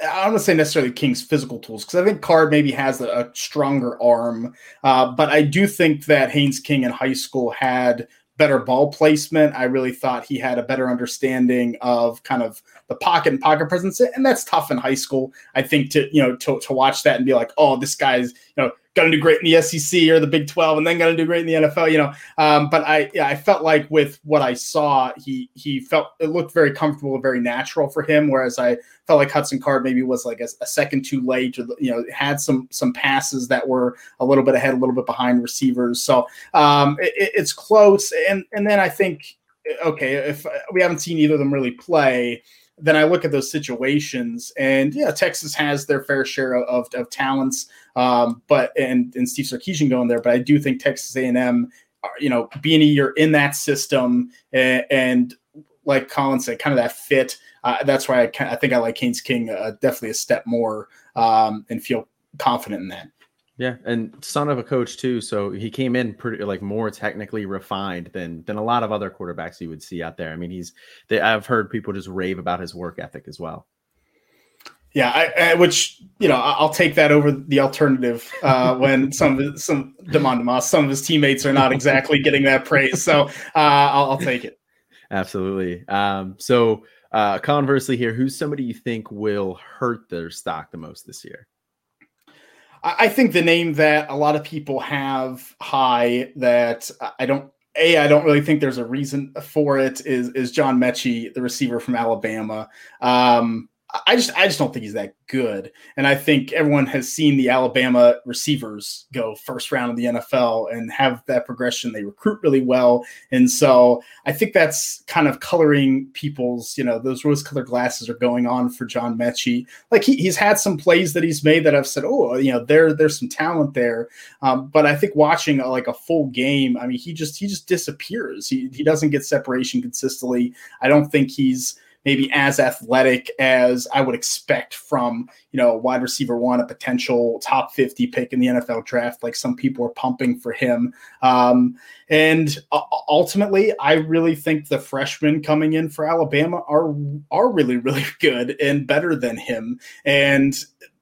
I don't want to say necessarily King's physical tools because I think Card maybe has a, a stronger arm, uh, but I do think that Haynes King in high school had better ball placement. I really thought he had a better understanding of kind of the pocket and pocket presence, and that's tough in high school. I think to you know to, to watch that and be like, oh, this guy's you know going to do great in the SEC or the Big 12 and then going to do great in the NFL, you know. Um, but I yeah, I felt like with what I saw, he he felt it looked very comfortable very natural for him. Whereas I felt like Hudson Card maybe was like a, a second too late, or you know, had some some passes that were a little bit ahead, a little bit behind receivers. So um, it, it's close. And and then I think okay, if we haven't seen either of them really play then I look at those situations, and yeah, Texas has their fair share of, of, talents, um, but and and Steve Sarkisian going there, but I do think Texas A&M, you know, being you're in that system, and, and like Colin said, kind of that fit. Uh, that's why I, I think I like Haynes King uh, definitely a step more um, and feel confident in that. Yeah, and son of a coach too, so he came in pretty like more technically refined than than a lot of other quarterbacks you would see out there. I mean, he's they, I've heard people just rave about his work ethic as well. Yeah, I, I, which you know I'll take that over the alternative uh, when some of his, some Demond Demas, some of his teammates are not exactly getting that praise. So uh, I'll, I'll, take it. Absolutely. Um, so uh, conversely, here, who's somebody you think will hurt their stock the most this year? I think the name that a lot of people have high that I don't a I don't really think there's a reason for it is is John Metchie, the receiver from Alabama. Um, I just I just don't think he's that good. And I think everyone has seen the Alabama receivers go first round of the NFL and have that progression. They recruit really well. And so I think that's kind of coloring people's, you know, those rose colored glasses are going on for John Metchie. Like he, he's had some plays that he's made that I've said, oh, you know, there there's some talent there. Um, but I think watching a, like a full game, I mean, he just he just disappears. He he doesn't get separation consistently. I don't think he's maybe as athletic as I would expect from, you know, wide receiver one, a potential top 50 pick in the NFL draft. Like some people are pumping for him. Um, and uh, ultimately, I really think the freshmen coming in for Alabama are are really, really good and better than him. And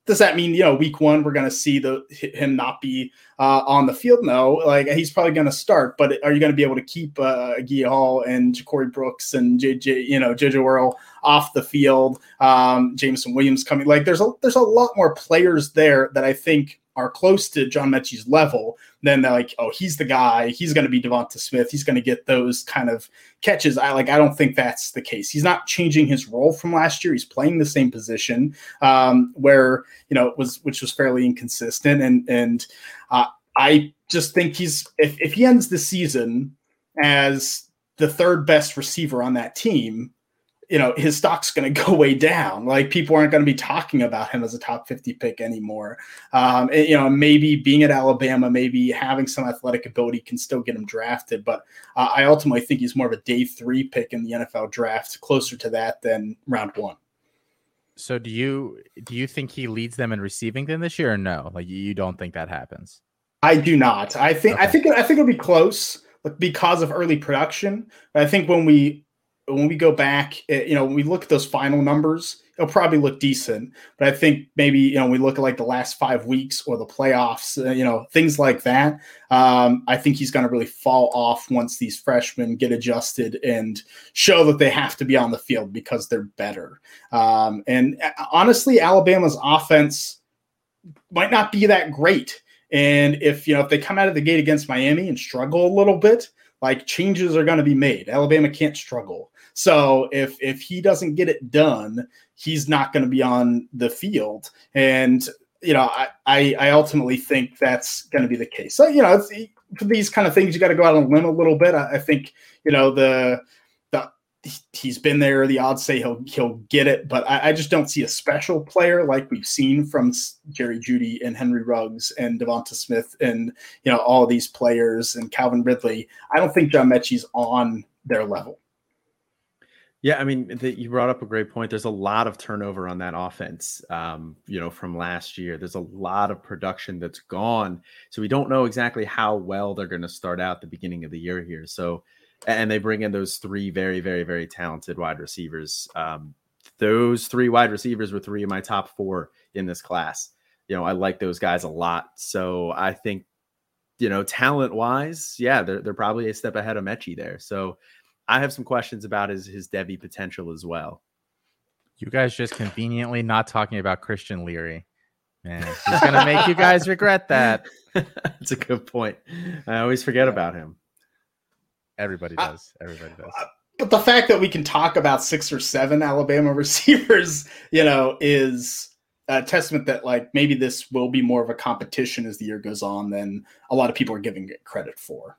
does that mean you know week one we're going to see the him not be uh, on the field? No, like he's probably going to start, but are you going to be able to keep uh, Gia Hall and Ja'Corey Brooks and JJ you know JoJo Earle off the field? Um, Jameson Williams coming like there's a there's a lot more players there that I think are close to John Metchie's level, then they're like, oh, he's the guy. He's going to be Devonta Smith. He's going to get those kind of catches. I like. I don't think that's the case. He's not changing his role from last year. He's playing the same position, um, where you know was which was fairly inconsistent. And and uh, I just think he's if if he ends the season as the third best receiver on that team, you know his stock's going to go way down. Like people aren't going to be talking about him as a top 50 pick anymore. Um, and, you know maybe being at alabama maybe having some athletic ability can still get him drafted. But uh, i ultimately think he's more of a day three pick in the nfl draft closer to that than round one. So do you do you think he leads them in receiving then this year or no? Like you don't think that happens? I do not. I think okay. i think i think it'll be close because of early production. I think when we when we go back, eh, you know, when we look at those final numbers, it'll probably look decent. But I think maybe you know we look at like the last five weeks or the playoffs, uh, you know, things like that. Um, I think he's going to really fall off once these freshmen get adjusted and show that they have to be on the field because they're better. Um, and uh, honestly, Alabama's offense might not be that great. And if you know if they come out of the gate against Miami and struggle a little bit, like changes are going to be made. Alabama can't struggle. So if if he doesn't get it done, he's not going to be on the field. And you know, I, I, ultimately think that's going to be the case. So you know, for these kind of things, you got to go out on a limb a little bit. I, I think you know the he's been there. The odds say he'll he'll get it, but I, I, just don't see a special player like we've seen from Jerry Jeudy and Henry Ruggs and Devonta Smith and you know all these players and Calvin Ridley. I don't think John Metchie's on their level. Yeah, I mean, the, you brought up a great point. There's a lot of turnover on that offense, um, you know, from last year. There's a lot of production that's gone, so we don't know exactly how well they're going to start out the beginning of the year here. So, and they bring in those three very, very, very talented wide receivers. Um, those three wide receivers were three of my top four in this class. You know, I like those guys a lot. So I think, you know, talent wise, yeah, they're they're probably a step ahead of Metchie there. So I have some questions about his his Devy potential as well. You guys just conveniently not talking about Christian Leary. Man, he's gonna make you guys regret that. That's a good point. I always forget about him. Everybody does. Everybody does. But the fact that we can talk about six or seven Alabama receivers, you know, is a testament that like maybe this will be more of a competition as the year goes on than a lot of people are giving it credit for.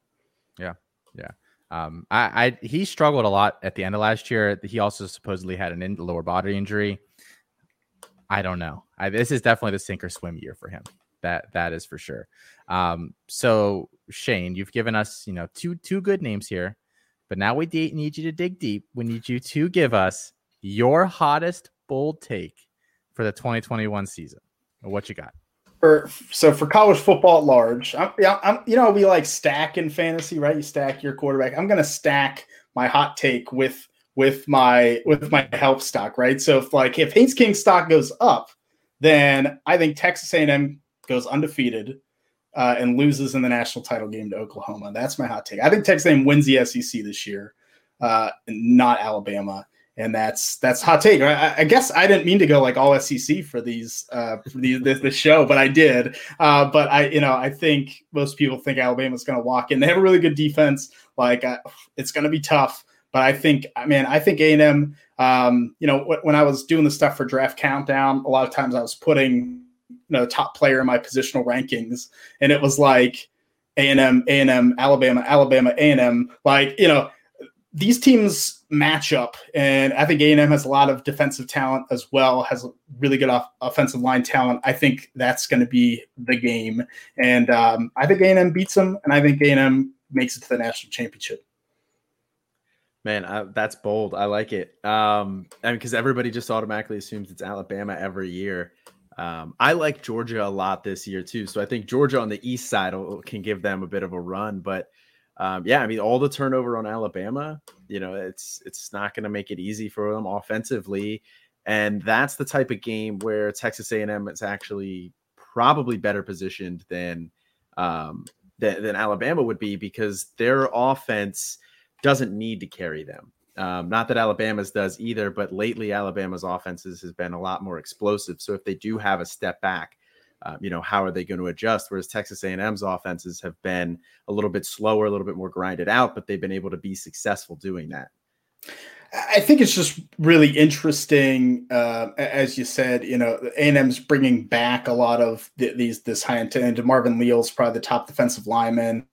Yeah, yeah. Um, I, I he struggled a lot at the end of last year. He also supposedly had an in, lower body injury. I don't know. I, this is definitely the sink or swim year for him. That that is for sure. Um, so Shane, you've given us you know two two good names here, but now we de- need you to dig deep. We need you to give us your hottest bold take for the 2021 season. What you got? For, so for college football at large, I'm, I'm, you know, we like stack in fantasy, right? You stack your quarterback. I'm going to stack my hot take with with my with my help stock, right? So if like if Haynes King stock goes up, then I think Texas A&M goes undefeated uh, and loses in the national title game to Oklahoma. That's my hot take. I think Texas A&M wins the SEC this year, uh, not Alabama and that's that's hot take. I, I, guess I didn't mean to go like all SEC for these uh, for the, this, this show, but I did. Uh, but I you know I think most people think Alabama's going to walk in. They have a really good defense. Like uh, it's going to be tough, but I think I mean I think A and M. Um, you know when I was doing the stuff for Draft Countdown, a lot of times I was putting you know the top player in my positional rankings, and it was like A and M, A and M, Alabama, Alabama, A and M. Like you know these teams match up, and I think A&M has a lot of defensive talent as well, has really good off- offensive line talent. I think that's going to be the game, and um, I think A&M beats them, and I think A&M makes it to the national championship. Man, I, that's bold. I like it. Um, I mean, because everybody just automatically assumes it's Alabama every year. Um, I like Georgia a lot this year too, so I think Georgia on the east side will, can give them a bit of a run, but um, yeah, I mean, all the turnover on Alabama, you know, it's it's not going to make it easy for them offensively, and that's the type of game where Texas A&M is actually probably better positioned than um, than, than Alabama would be because their offense doesn't need to carry them. Um, not that Alabama's does either, but lately Alabama's offenses has been a lot more explosive. So if they do have a step back, uh, you know, how are they going to adjust? Whereas Texas A&M's offenses have been a little bit slower, a little bit more grinded out, but they've been able to be successful doing that. I think it's just really interesting, uh, as you said. You know, A&M's bringing back a lot of th- these this high. And Marvin Leal's probably the top defensive lineman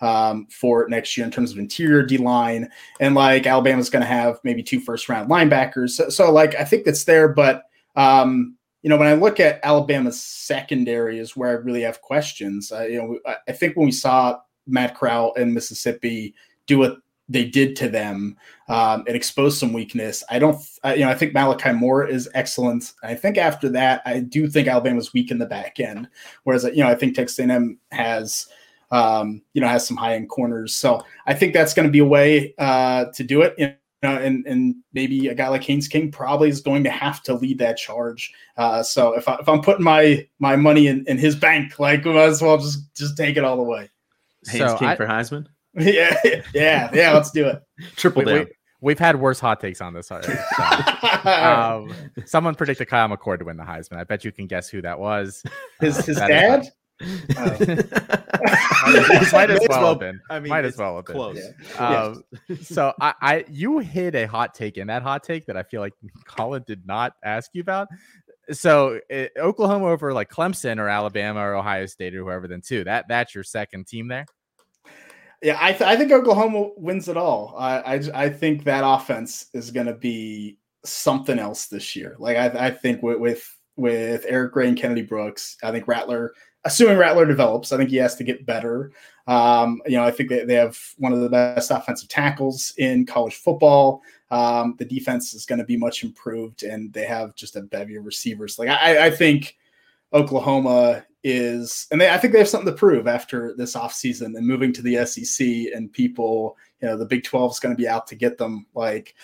um, for next year in terms of interior D line, and like Alabama's going to have maybe two first round linebackers. So, so, like I think that's there, but um, you know, when I look at Alabama's secondary is where I really have questions. Uh, you know, I, I think when we saw Matt Corral in Mississippi do what they did to them, um, it exposed some weakness. I don't, you know, I think Malachi Moore is excellent. I think after that, I do think Alabama's weak in the back end. Whereas, you know, I think Texas A&M has, um, you know, has some high end corners. So I think that's going to be a way uh, to do it. You uh, and and maybe a guy like Haynes King probably is going to have to lead that charge. Uh, so if, I, if I'm putting my my money in, in his bank, like we might as well just just take it all the way. Haynes so King I, for Heisman. Yeah, yeah, yeah. Let's do it. Triple we, down. We, have had worse hot takes on this already. So. um, someone predicted Kyle McCord to win the Heisman. I bet you can guess who that was. His his dad. Might, as well, have been. I mean, might as well have been. Close. Yeah. Um, so I, I, you hit a hot take in that hot take that I feel like Colin did not ask you about. So it, eh, Oklahoma over like Clemson or Alabama or Ohio State or whoever, then too. That that's your second team there. Yeah, I, th- I think Oklahoma wins it all. I, I, I think that offense is going to be something else this year. Like I, I think with, with with Eric Gray and Kennedy Brooks, I think Rattler assuming Rattler develops, I think he has to get better. Um, you know, I think they, they have one of the best offensive tackles in college football. Um, the defense is going to be much improved, and they have just a bevy of receivers. Like I, I think Oklahoma is, and they, I think they have something to prove after this offseason and moving to the SEC, and people, you know, the Big 12 is going to be out to get them. Like,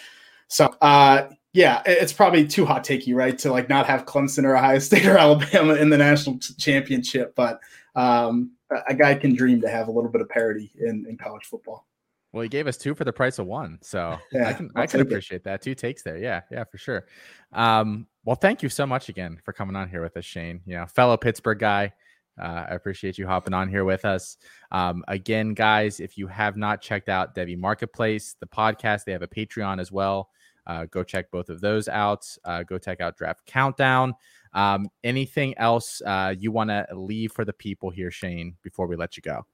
so, uh, yeah, it's probably too hot takey, right? To like not have Clemson or Ohio State or Alabama in the national championship, but um, a guy can dream to have a little bit of parity in, in college football. Well, he gave us two for the price of one, so yeah, I can I'll can appreciate it. that. Two takes there, yeah, yeah, for sure. Um, well, thank you so much again for coming on here with us, Shane. You know, fellow Pittsburgh guy. Uh, I appreciate you hopping on here with us. Um, again, guys, if you have not checked out Devy Marketplace, the podcast, they have a Patreon as well. Uh, go check both of those out. Uh, go check out Draft Countdown. Um, anything else uh, you want to leave for the people here, Shane, before we let you go?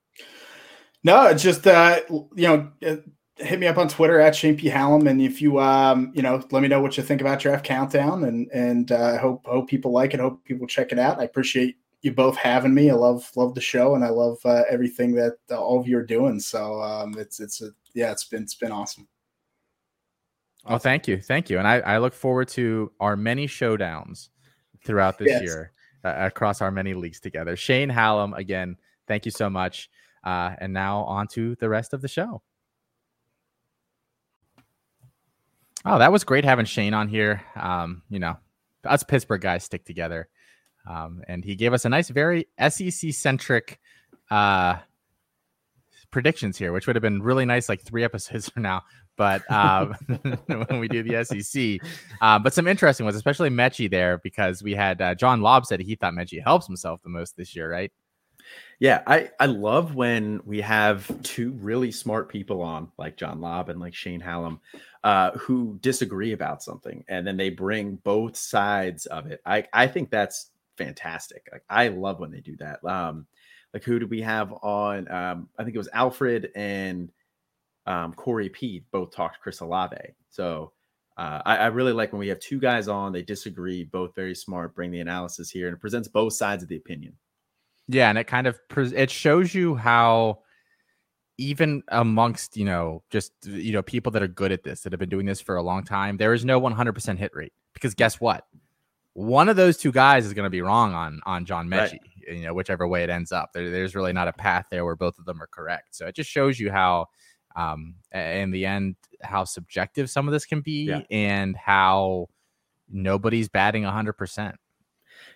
No, just you know, uh, hit me up on Twitter at Shane P Hallam, and if you um, you know, let me know what you think about Draft Countdown, and and I uh, hope hope people like it. Hope people check it out. I appreciate you both having me. I love love the show, and I love uh, everything that all of you are doing. So um, it's it's a, yeah, it's been it's been awesome. Oh, thank you, thank you, and I, I look forward to our many showdowns throughout this yes. year uh, across our many leagues together. Shane Hallam, again, thank you so much. Uh, and now on to the rest of the show. Oh, that was great having Shane on here. Um, you know, us Pittsburgh guys stick together. Um, and he gave us a nice, very SEC centric uh, predictions here, which would have been really nice like three episodes from now. But um, when we do the SEC, uh, but some interesting ones, especially Metchie there, because we had uh, John Lobb said he thought Metchie helps himself the most this year, right? Yeah, I, I love when we have two really smart people on, like John Lobb and like Shane Hallam, uh, who disagree about something, and then they bring both sides of it. I, I think that's fantastic. Like, I love when they do that. Um, like who do we have on? Um, I think it was Alfred and um, Corey P. Both talked Chris Olave. So uh, I, I, really like when we have two guys on. They disagree, both very smart. Bring the analysis here, and it presents both sides of the opinion. Yeah, and it kind of it shows you how even amongst you know just you know people that are good at this that have been doing this for a long time, there is no 100% hit rate because guess what? One of those two guys is going to be wrong on on John Metchie, right. you know, whichever way it ends up. There, there's really not a path there where both of them are correct. So it just shows you how, um, in the end, how subjective some of this can be, yeah. and how nobody's batting 100 percent.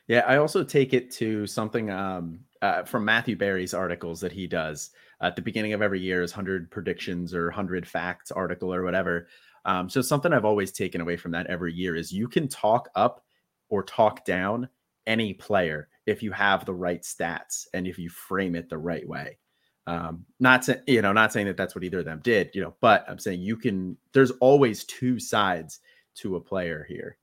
Yeah, I also take it to something um, uh, from Matthew Berry's articles that he does at the beginning of every year is 100 predictions or 100 facts article or whatever. Um, so something I've always taken away from that every year is you can talk up or talk down any player if you have the right stats and if you frame it the right way. Um, not saying you know, not saying that that's what either of them did, you know, but I'm saying you can. There's always two sides to a player here.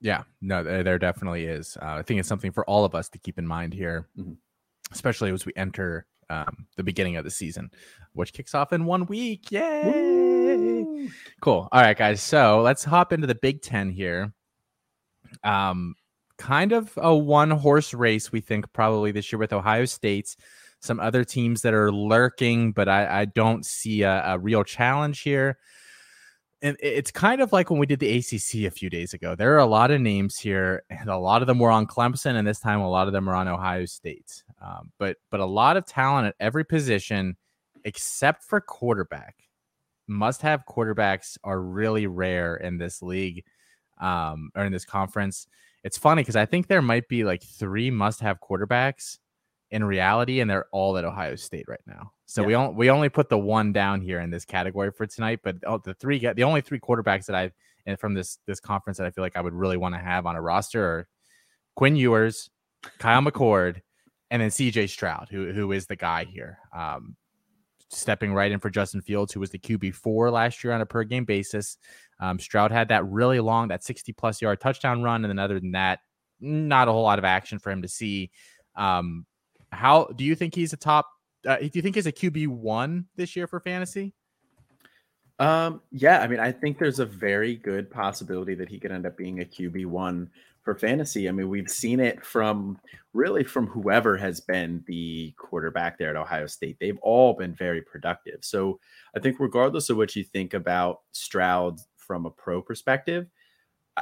Yeah, no, there definitely is. Uh, I think it's something for all of us to keep in mind here, mm-hmm. especially as we enter um, the beginning of the season, which kicks off in one week. Yay! Woo! Cool. All right, guys. So let's hop into the Big Ten here. Um, kind of a one horse race, we think, probably this year with Ohio State. Some other teams that are lurking, but I, I don't see a, a real challenge here and it's kind of like when we did the ACC a few days ago. There are a lot of names here, and a lot of them were on Clemson, and this time a lot of them are on Ohio State. Um, but but a lot of talent at every position, except for quarterback. Must have quarterbacks are really rare in this league, um, or in this conference. It's funny because I think there might be like three must have quarterbacks in reality, and they're all at Ohio State right now. So yeah. we only we only put the one down here in this category for tonight, but the three the only three quarterbacks that I from this this conference that I feel like I would really want to have on a roster are Quinn Ewers, Kyle McCord, and then CJ Stroud, who who is the guy here. Um, stepping right in for Justin Fields, who was the QB four last year on a per game basis. Um, Stroud had that really long, that 60 plus yard touchdown run. And then other than that, not a whole lot of action for him to see. Um, how do you think he's a top uh, do you think he's a QB one this year for fantasy? Um, yeah, I mean, I think there's a very good possibility that he could end up being a QB one for fantasy. I mean, we've seen it from really from whoever has been the quarterback there at Ohio State. They've all been very productive. So I think, regardless of what you think about Stroud from a pro perspective,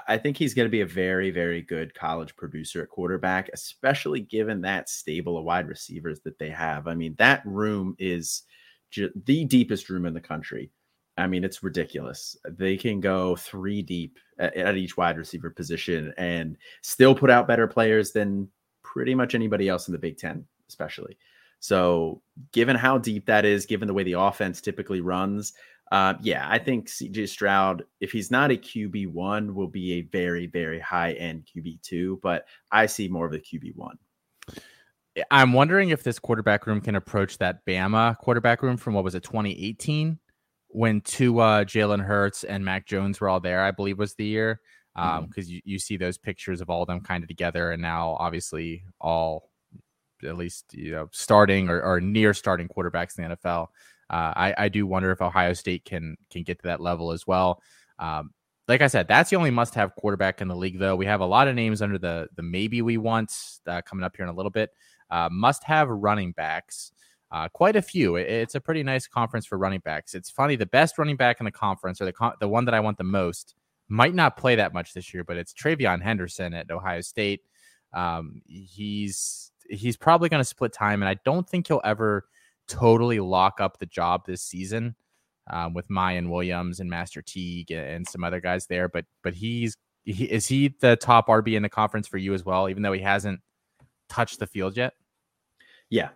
I think he's going to be a very, very good college producer at quarterback, especially given that stable of wide receivers that they have. I mean, that room is ju- the deepest room in the country. I mean, it's ridiculous. They can go three deep at, at each wide receiver position and still put out better players than pretty much anybody else in the Big Ten, especially. So, given how deep that is, given the way the offense typically runs, Uh, yeah, I think CJ Stroud, if he's not a QB one, will be a very, very high end QB two, but I see more of a QB one. I'm wondering if this quarterback room can approach that Bama quarterback room from what was it, 2018, when Tua, Jalen Hurts, and Mac Jones were all there, I believe was the year. Because um, mm-hmm. you, you see those pictures of all of them kind of together, and now obviously all at least you know starting or, or near starting quarterbacks in the NFL. Uh, I, I do wonder if Ohio State can can get to that level as well. Um, like I said, that's the only must-have quarterback in the league, though. We have a lot of names under the the maybe we want uh, coming up here in a little bit. Uh, must-have running backs, uh, quite a few. It, it's a pretty nice conference for running backs. It's funny, the best running back in the conference, or the con- the one that I want the most, might not play that much this year, but it's TreVeyon Henderson at Ohio State. Um, he's he's probably going to split time, and I don't think he'll ever totally lock up the job this season um, with Miyan Williams and Master Teague and some other guys there. But but he's he, is he the top RB in the conference for you as well, even though he hasn't touched the field yet? Yeah,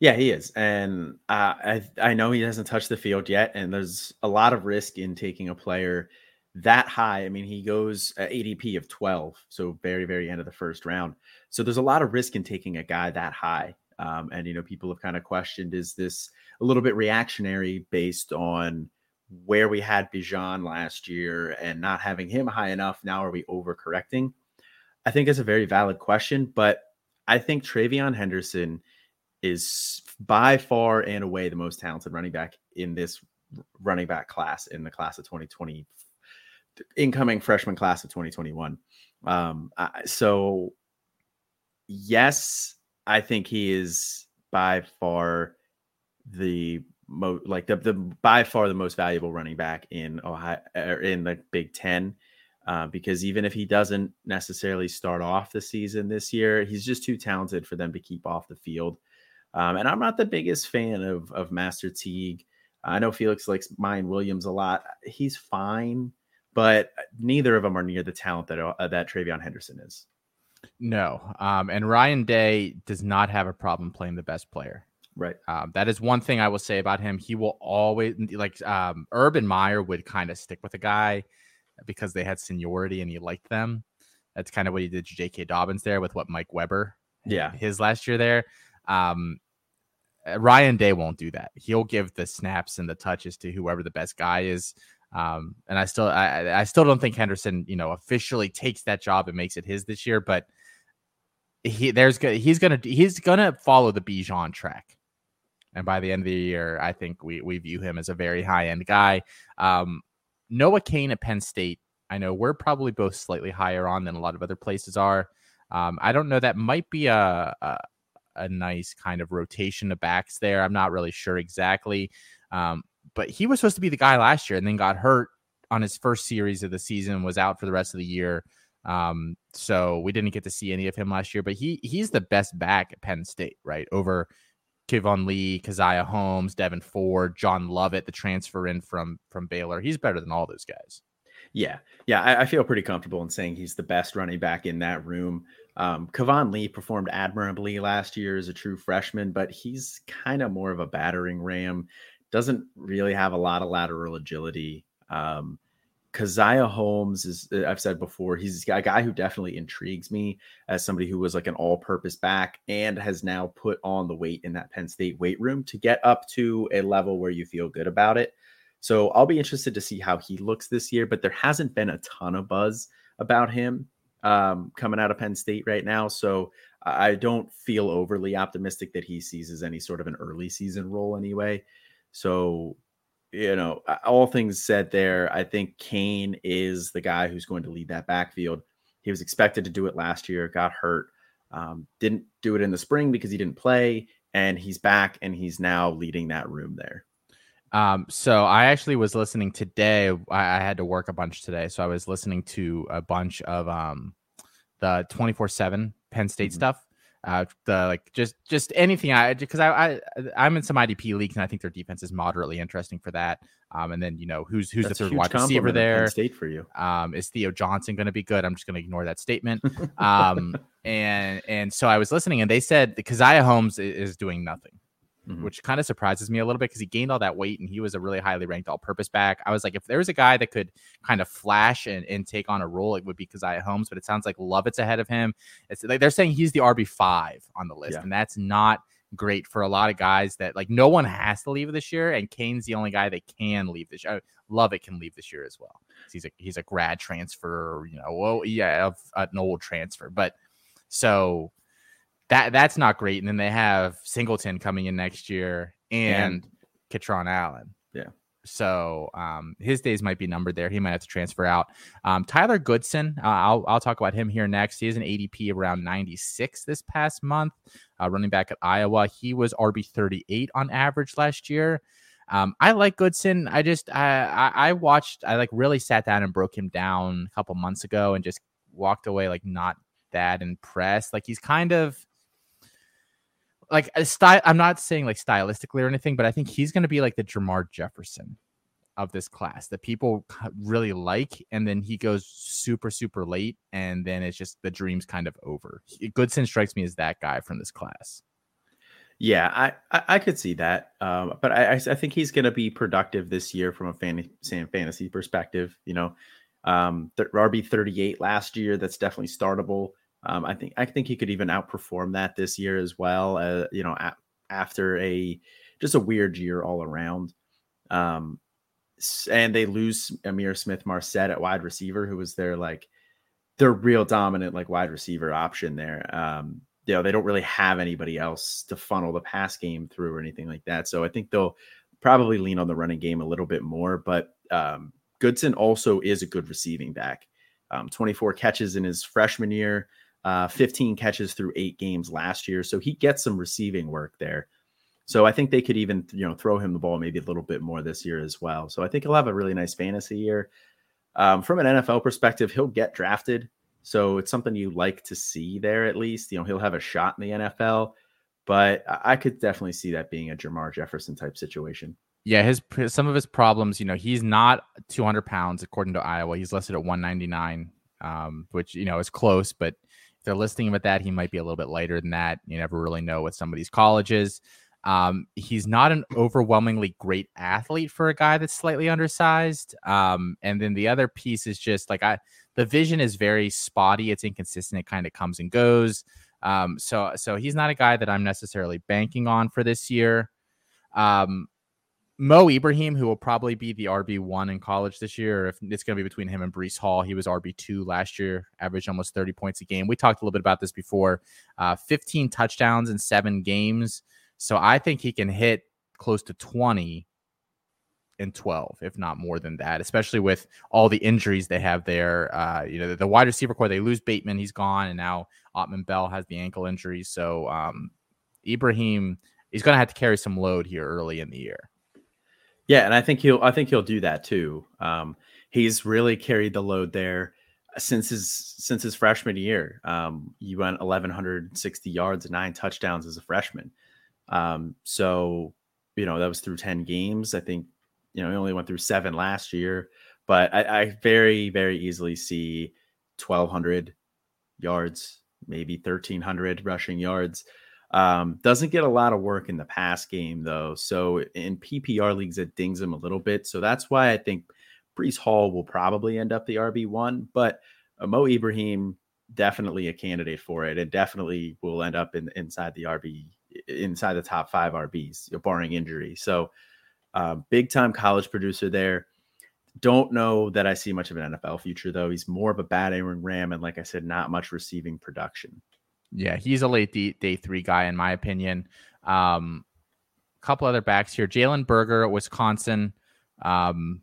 yeah, he is, and uh, I I know he hasn't touched the field yet, and there's a lot of risk in taking a player that high. I mean, he goes ADP of 12, so very very end of the first round. So there's a lot of risk in taking a guy that high. Um, and you know, people have kind of questioned: is this a little bit reactionary based on where we had Bijan last year and not having him high enough? Now are we overcorrecting? I think it's a very valid question, but I think TreVeyon Henderson is by far and away the most talented running back in this running back class in the class of 2020 incoming freshman class of 2021 um I, so yes I think he is by far the most like the, the by far the most valuable running back in Ohio er, in the Big Ten. Uh, because even if he doesn't necessarily start off the season this year, he's just too talented for them to keep off the field. Um, and I'm not the biggest fan of of Master Teague. I know Felix likes Miyan Williams a lot. He's fine, but neither of them are near the talent that uh, that TreVeyon Henderson is. No. Um, and Ryan Day does not have a problem playing the best player. Right. Um, that is one thing I will say about him. He will always like um, Urban Meyer would kind of stick with a guy because they had seniority and he liked them. That's kind of what he did to J.K. Dobbins there with what Mike Weber, yeah, his last year there. Um, uh, Ryan Day won't do that. He'll give the snaps and the touches to whoever the best guy is. Um, and I still, I, I still don't think Henderson, you know, officially takes that job and makes it his this year. But he, there's, he's gonna, he's gonna follow the Bijan track. And by the end of the year, I think we we view him as a very high end guy. Um, Noah Cain at Penn State. I know we're probably both slightly higher on than a lot of other places are. Um, I don't know. That might be a, a, a nice kind of rotation of backs there. I'm not really sure exactly. Um, but he was supposed to be the guy last year and then got hurt on his first series of the season, was out for the rest of the year. Um, so we didn't get to see any of him last year, but he he's the best back at Penn State, right? Over Keyvone Lee, Caziah Holmes, Devyn Ford, John Lovett, the transfer in from from Baylor. He's better than all those guys. Yeah, yeah, I, I, feel pretty comfortable in saying he's the best running back in that room. Um, Keyvone Lee performed admirably last year as a true freshman, but he's kind of more of a battering ram doesn't really have a lot of lateral agility. Um, Caziah Holmes is, uh, I've said before, he's a guy who definitely intrigues me as somebody who was like an all purpose back and has now put on the weight in that Penn State weight room to get up to a level where you feel good about it. So I'll be interested to see how he looks this year, but there hasn't been a ton of buzz about him um, coming out of Penn State right now. So I don't feel overly optimistic that he seizes any sort of an early season role anyway. So, you know, all things said there, I think Cain is the guy who's going to lead that backfield. He was expected to do it last year, got hurt, um, didn't do it in the spring because he didn't play, and he's back and he's now leading that room there. Um, so I actually was listening today. I, I, had to work a bunch today, so I was listening to a bunch of um the twenty four seven Penn State mm-hmm. stuff uh, the like just just anything I because I, I I'm in some IDP leagues and I think their defense is moderately interesting for that. Um, and then you know who's who's That's the third wide receiver there? State for you. Um, is Theo Johnson going to be good? I'm just going to ignore that statement. um, and and so I was listening and they said the Caziah Holmes is doing nothing. Mm-hmm. which kind of surprises me a little bit because he gained all that weight and he was a really highly ranked all-purpose back. I was like, if there was a guy that could kind of flash and, and take on a role, it would be Caziah Holmes. But it sounds like Lovett's ahead of him. It's like they're saying he's the RB five on the list, yeah. and that's not great for a lot of guys that like no one has to leave this year, and Cain's the only guy that can leave this year. Lovett can leave this year as well. He's a he's a grad transfer, you know, well, yeah, of an old transfer, but so that that's not great. And then they have Singleton coming in next year and, and Kaytron Allen. Yeah. So um, his days might be numbered there. He might have to transfer out. Um, Tyler Goodson, uh, I'll, I'll talk about him here next. He has an ADP around 96 this past month, uh, running back at Iowa. He was RB 38 on average last year. Um, I like Goodson. I just I, I, I watched. I like really sat down and broke him down a couple months ago and just walked away like not that impressed. Like he's kind of like a style. I'm not saying like stylistically or anything, but I think he's going to be like the Jermar Jefferson of this class that people really like, and then he goes super super late, and then it's just the dream's kind of over. Goodson strikes me as that guy from this class. Yeah, I, I, I could see that, um, but I, I think he's going to be productive this year from a fantasy fantasy perspective. You know, um, RB thirty eight last year. That's definitely startable. Um, I think I think he could even outperform that this year as well. Uh, you know, a- after a just a weird year all around. Um, and they lose Ihmir Smith-Marsette at wide receiver, who was their like their real dominant like wide receiver option there. Um, you know, they don't really have anybody else to funnel the pass game through or anything like that. So I think they'll probably lean on the running game a little bit more. But um, Goodson also is a good receiving back. Um, 24 catches in his freshman year, uh, 15 catches through eight games last year. So he gets some receiving work there. So I think they could even, you know, throw him the ball maybe a little bit more this year as well. So I think he'll have a really nice fantasy year. Um, from an NFL perspective, he'll get drafted. So it's something you like to see there at least. You know, he'll have a shot in the NFL, but I could definitely see that being a Jermar Jefferson type situation. Yeah, his some of his problems, you know, he's not 200 pounds according to Iowa. He's listed at 199, um, which you know is close, but they're listing him at that, he might be a little bit lighter than that. You never really know with some of these colleges. Um, he's not an overwhelmingly great athlete for a guy that's slightly undersized. Um, and then the other piece is just like I, the vision is very spotty. It's inconsistent. It kind of comes and goes. Um, so so he's not a guy that I'm necessarily banking on for this year. Um, Mo Ibrahim, who will probably be the RB one in college this year, if it's going to be between him and Breece Hall. He was RB two last year, averaged almost 30 points a game. We talked a little bit about this before. Uh, 15 touchdowns in seven games. So I think he can hit close to 20 in 12, if not more than that, especially with all the injuries they have there. Uh, you know, the, the, wide receiver corps, they lose Bateman, he's gone, and now Autman-Bell has the ankle injury. So um, Ibrahim, he's going to have to carry some load here early in the year. Yeah, and I think he'll I think he'll do that too. Um, he's really carried the load there since his since his freshman year. Um, he went 1160 yards and nine touchdowns as a freshman. Um, so you know that was through 10 games. I think you know he only went through seven last year, but I, I very very easily see 1200 yards, maybe 1300 rushing yards um, doesn't get a lot of work in the pass game though. So in PPR leagues, it dings him a little bit. So that's why I think Breece Hall will probably end up the RB one, but Mo Ibrahim definitely a candidate for it, and definitely will end up in inside the RB inside the top five RBs, barring injury. So uh, big time college producer there. Don't know that I see much of an NFL future though. He's more of a bad Aaron ram, and like I said, not much receiving production. Yeah, he's a late day, day three guy in my opinion. Um, a couple other backs here: Jalen Berger Wisconsin. Um,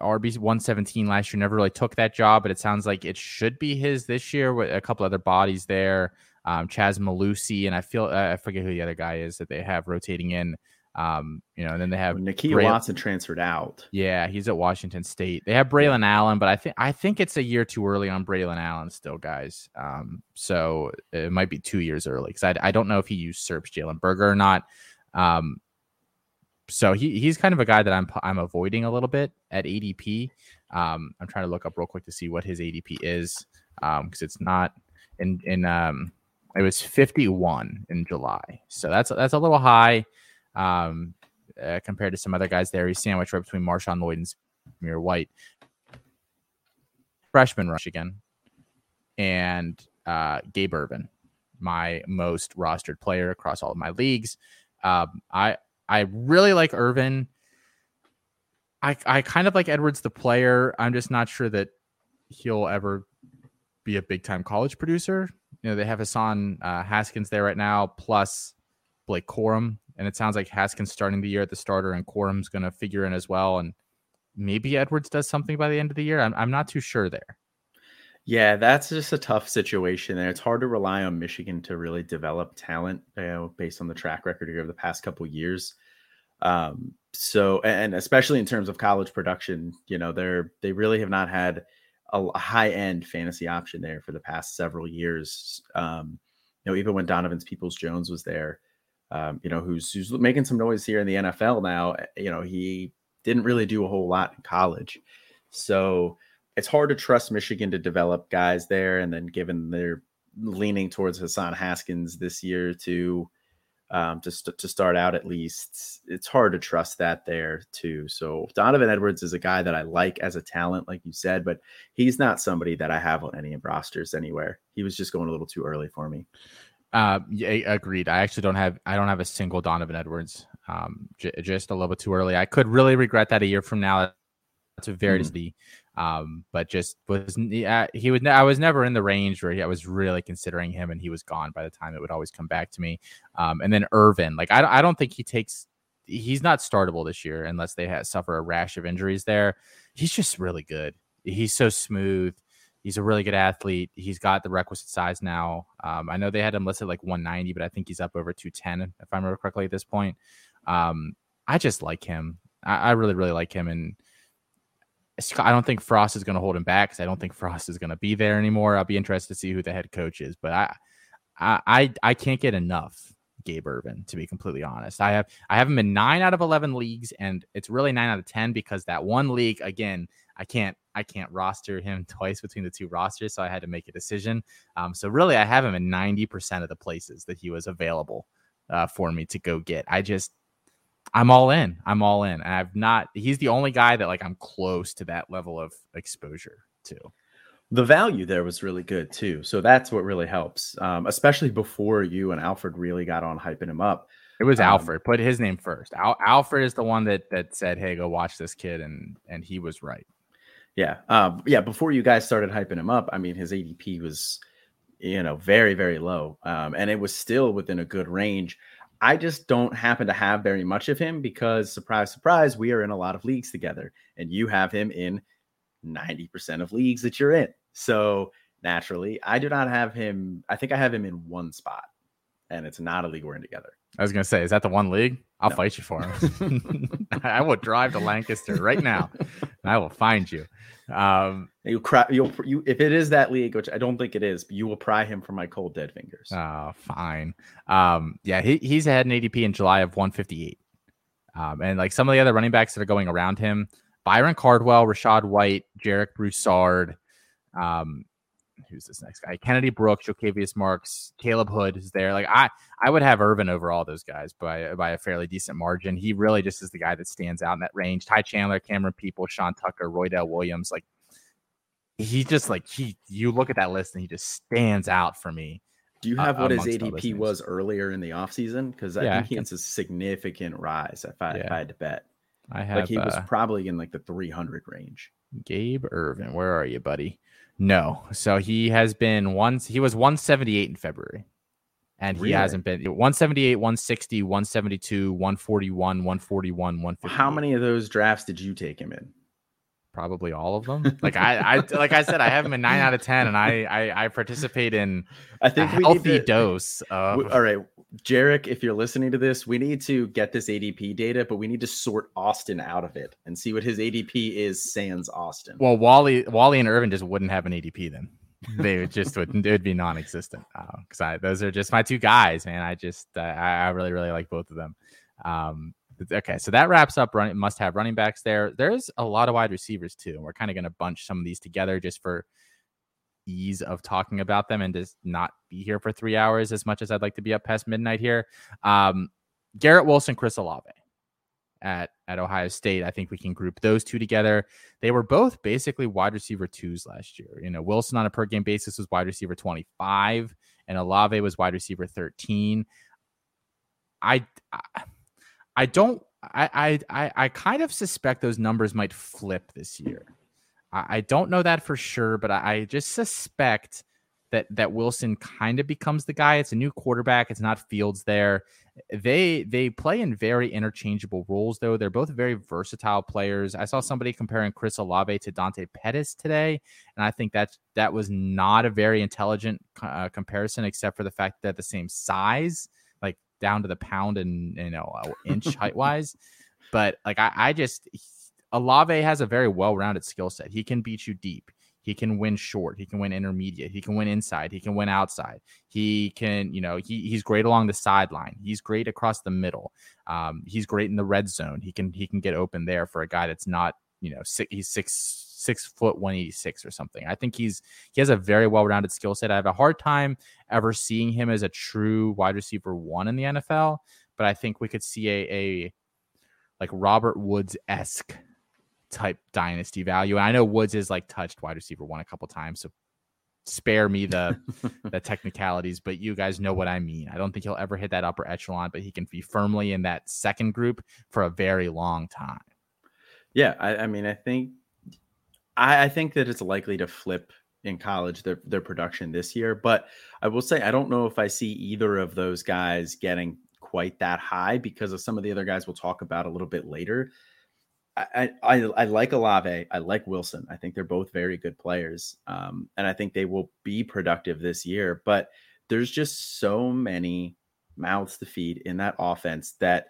RB 117 last year never really took that job, but it sounds like it should be his this year with a couple other bodies there. Um, Chez Mellusi, and I feel I forget who the other guy is that they have rotating in. Um, you know, and then they have Nakia Bray- Watson transferred out. Yeah, he's at Washington State. They have Braylon Allen, but I think I think it's a year too early on Braylon Allen still, guys. Um, so it might be two years early because I, I don't know if he usurps Jalen Berger or not. Um, so he he's kind of a guy that I'm I'm avoiding a little bit at ADP. Um, I'm trying to look up real quick to see what his ADP is um, because it's not in in um it was 51 in July, so that's that's a little high. Um, uh, compared to some other guys there. He's sandwiched right between Marshawn Lloyd and Zamir White. Freshman rush again, and uh, Gabe Ervin, my most rostered player across all of my leagues. Um, I I really like Ervin. I I kind of like Edwards the player. I'm just not sure that he'll ever be a big time college producer. You know, they have Hassan uh, Haskins there right now, plus Blake Corum, and it sounds like Haskins starting the year at the starter, and Corum's going to figure in as well. And maybe Edwards does something by the end of the year. I'm I'm not too sure there. Yeah, that's just a tough situation there. It's hard to rely on Michigan to really develop talent, you know, based on the track record here over the past couple years. Um, so, and especially in terms of college production, you know, they're they really have not had a, high end fantasy option there for the past several years. Um, you know, even when Donovan's Peoples Jones was there, um, you know, who's who's making some noise here in the NFL now. Eh, you know, he didn't really do a whole lot in college, so it's hard to trust Michigan to develop guys there. And then given they're leaning towards Hassan Haskins this year to um, to, st- to start out at least, it's hard to trust that there too. So Donovan Edwards is a guy that I like as a talent, like you said, but he's not somebody that I have on any of rosters anywhere. He was just going a little too early for me. Uh, yeah, agreed. I actually don't have I don't have a single Donovan Edwards. Um, j- just a little bit too early. I could really regret that a year from now. That's a very mm-hmm. Um, but just was uh, he was I was never in the range where I was really considering him, and he was gone by the time it would always come back to me. Um, and then Ervin, like I I don't think he takes he's not startable this year unless they have, suffer a rash of injuries there. He's just really good. He's so smooth. He's a really good athlete. He's got the requisite size now. Um, I know they had him listed like 190, but I think he's up over 210 if I remember correctly at this point. Um, I just like him. I, I really, really like him, and I don't think Frost is going to hold him back because I don't think Frost is going to be there anymore. I'll be interested to see who the head coach is, but I, I, I can't get enough Gabe Ervin to be completely honest. I have I have him in nine out of eleven leagues, and it's really nine out of ten because that one league again I can't I can't roster him twice between the two rosters, so I had to make a decision. Um, so really, I have him in ninety percent of the places that he was available uh, for me to go get. I just I'm all in. I'm all in. I've not. He's the only guy that like I'm close to that level of exposure to. The value there was really good too, so that's what really helps, um, especially before you and Alfred really got on hyping him up. It was um, Alfred. Put his name first. Al- Alfred is the one that that said, "Hey, go watch this kid," and and he was right. Yeah, um, yeah. Before you guys started hyping him up, I mean, his ADP was, you know, very very low, um, and it was still within a good range. I just don't happen to have very much of him because, surprise, surprise, we are in a lot of leagues together, and you have him in 90% of leagues that you're in. So naturally, I do not have him. I think I have him in one spot, and it's not a league we're in together. I was going to say, is that the one league? I'll no. fight you for him. I will drive to Lancaster right now, and I will find you. Um, you cry. You'll you if it is that league, which I don't think it is, you will pry him from my cold dead fingers. Oh, fine. Um, yeah, he, he's had an ADP in July of 158. Um, and like some of the other running backs that are going around him, Byron Cardwell, Rachaad White, Jarek Broussard, um, who's this next guy? Kennedy Brooks, Jo'quavious Marks, Caleb Hood is there. Like I, I would have Ervin over all those guys by by a fairly decent margin. He really just is the guy that stands out in that range. Ty Chandler, Cameron People, Sean Tucker, Roy Roydell Williams. Like he just like he. You look at that list and he just stands out for me. Do you have uh, what his ADP was earlier in the offseason? Because I yeah, think he has a significant rise. If I, yeah. if I had to bet, I have. Like he was uh, probably in like the 300 range. Gabe Ervin, where are you, buddy? No. So he has been once he was 178 in February. And he hasn't been 178, 160, 172, 141, 141, 150. How many of those drafts did you take him in? Probably all of them. Like I, I like I said, I have them in nine out of ten, and I I, I participate in I think a healthy to, dose of. All right, Jarek, if you're listening to this, we need to get this ADP data, but we need to sort Austin out of it and see what his ADP is sans Austin. Well, Wally, Wally, and Ervin just wouldn't have an ADP then. they would just would it would be non-existent because uh, I those are just my two guys, man. I just uh, I, I really really like both of them. Um, okay, so that wraps up running must have running backs there. There's a lot of wide receivers too, we're kind of going to bunch some of these together just for ease of talking about them and just not be here for three hours as much as I'd like to be up past midnight here. Um, Garrett Wilson, Chris Olave at at Ohio State. I think we can group those two together. They were both basically wide receiver twos last year. You know, Wilson on a per game basis was wide receiver 25 and Olave was wide receiver 13. I I don't I I I kind of suspect those numbers might flip this year. I, I don't know that for sure, but I, I just suspect that that Wilson kind of becomes the guy. It's a new quarterback. It's not Fields there. They they play in very interchangeable roles though. They're both very versatile players. I saw somebody comparing Chris Olave to Dante Pettis today, and I think that that was not a very intelligent uh, comparison, except for the fact that the same size, down to the pound and you know inch height wise. But like I, I just Olave has a very well rounded skill set. He can beat you deep. He can win short. He can win intermediate. He can win inside. He can win outside. He can, you know, he, he's great along the sideline. He's great across the middle. Um, he's great in the red zone. He can he can get open there for a guy that's not, you know, six, he's six six foot one eighty six or something. I think he's he has a very well rounded skill set. I have a hard time ever seeing him as a true wide receiver one in the NFL, but I think we could see a a like Robert Woods esque type dynasty value. And I know Woods is like touched wide receiver one a couple times, so spare me the the technicalities, but you guys know what I mean. I don't think he'll ever hit that upper echelon, but he can be firmly in that second group for a very long time. Yeah, I, I mean, I think I, I think that it's likely to flip in college their their production this year, but I will say I don't know if I see either of those guys getting quite that high because of some of the other guys we'll talk about a little bit later. I, I, I like Olave. I like Wilson. I think they're both very good players, um, and I think they will be productive this year. But there's just so many mouths to feed in that offense that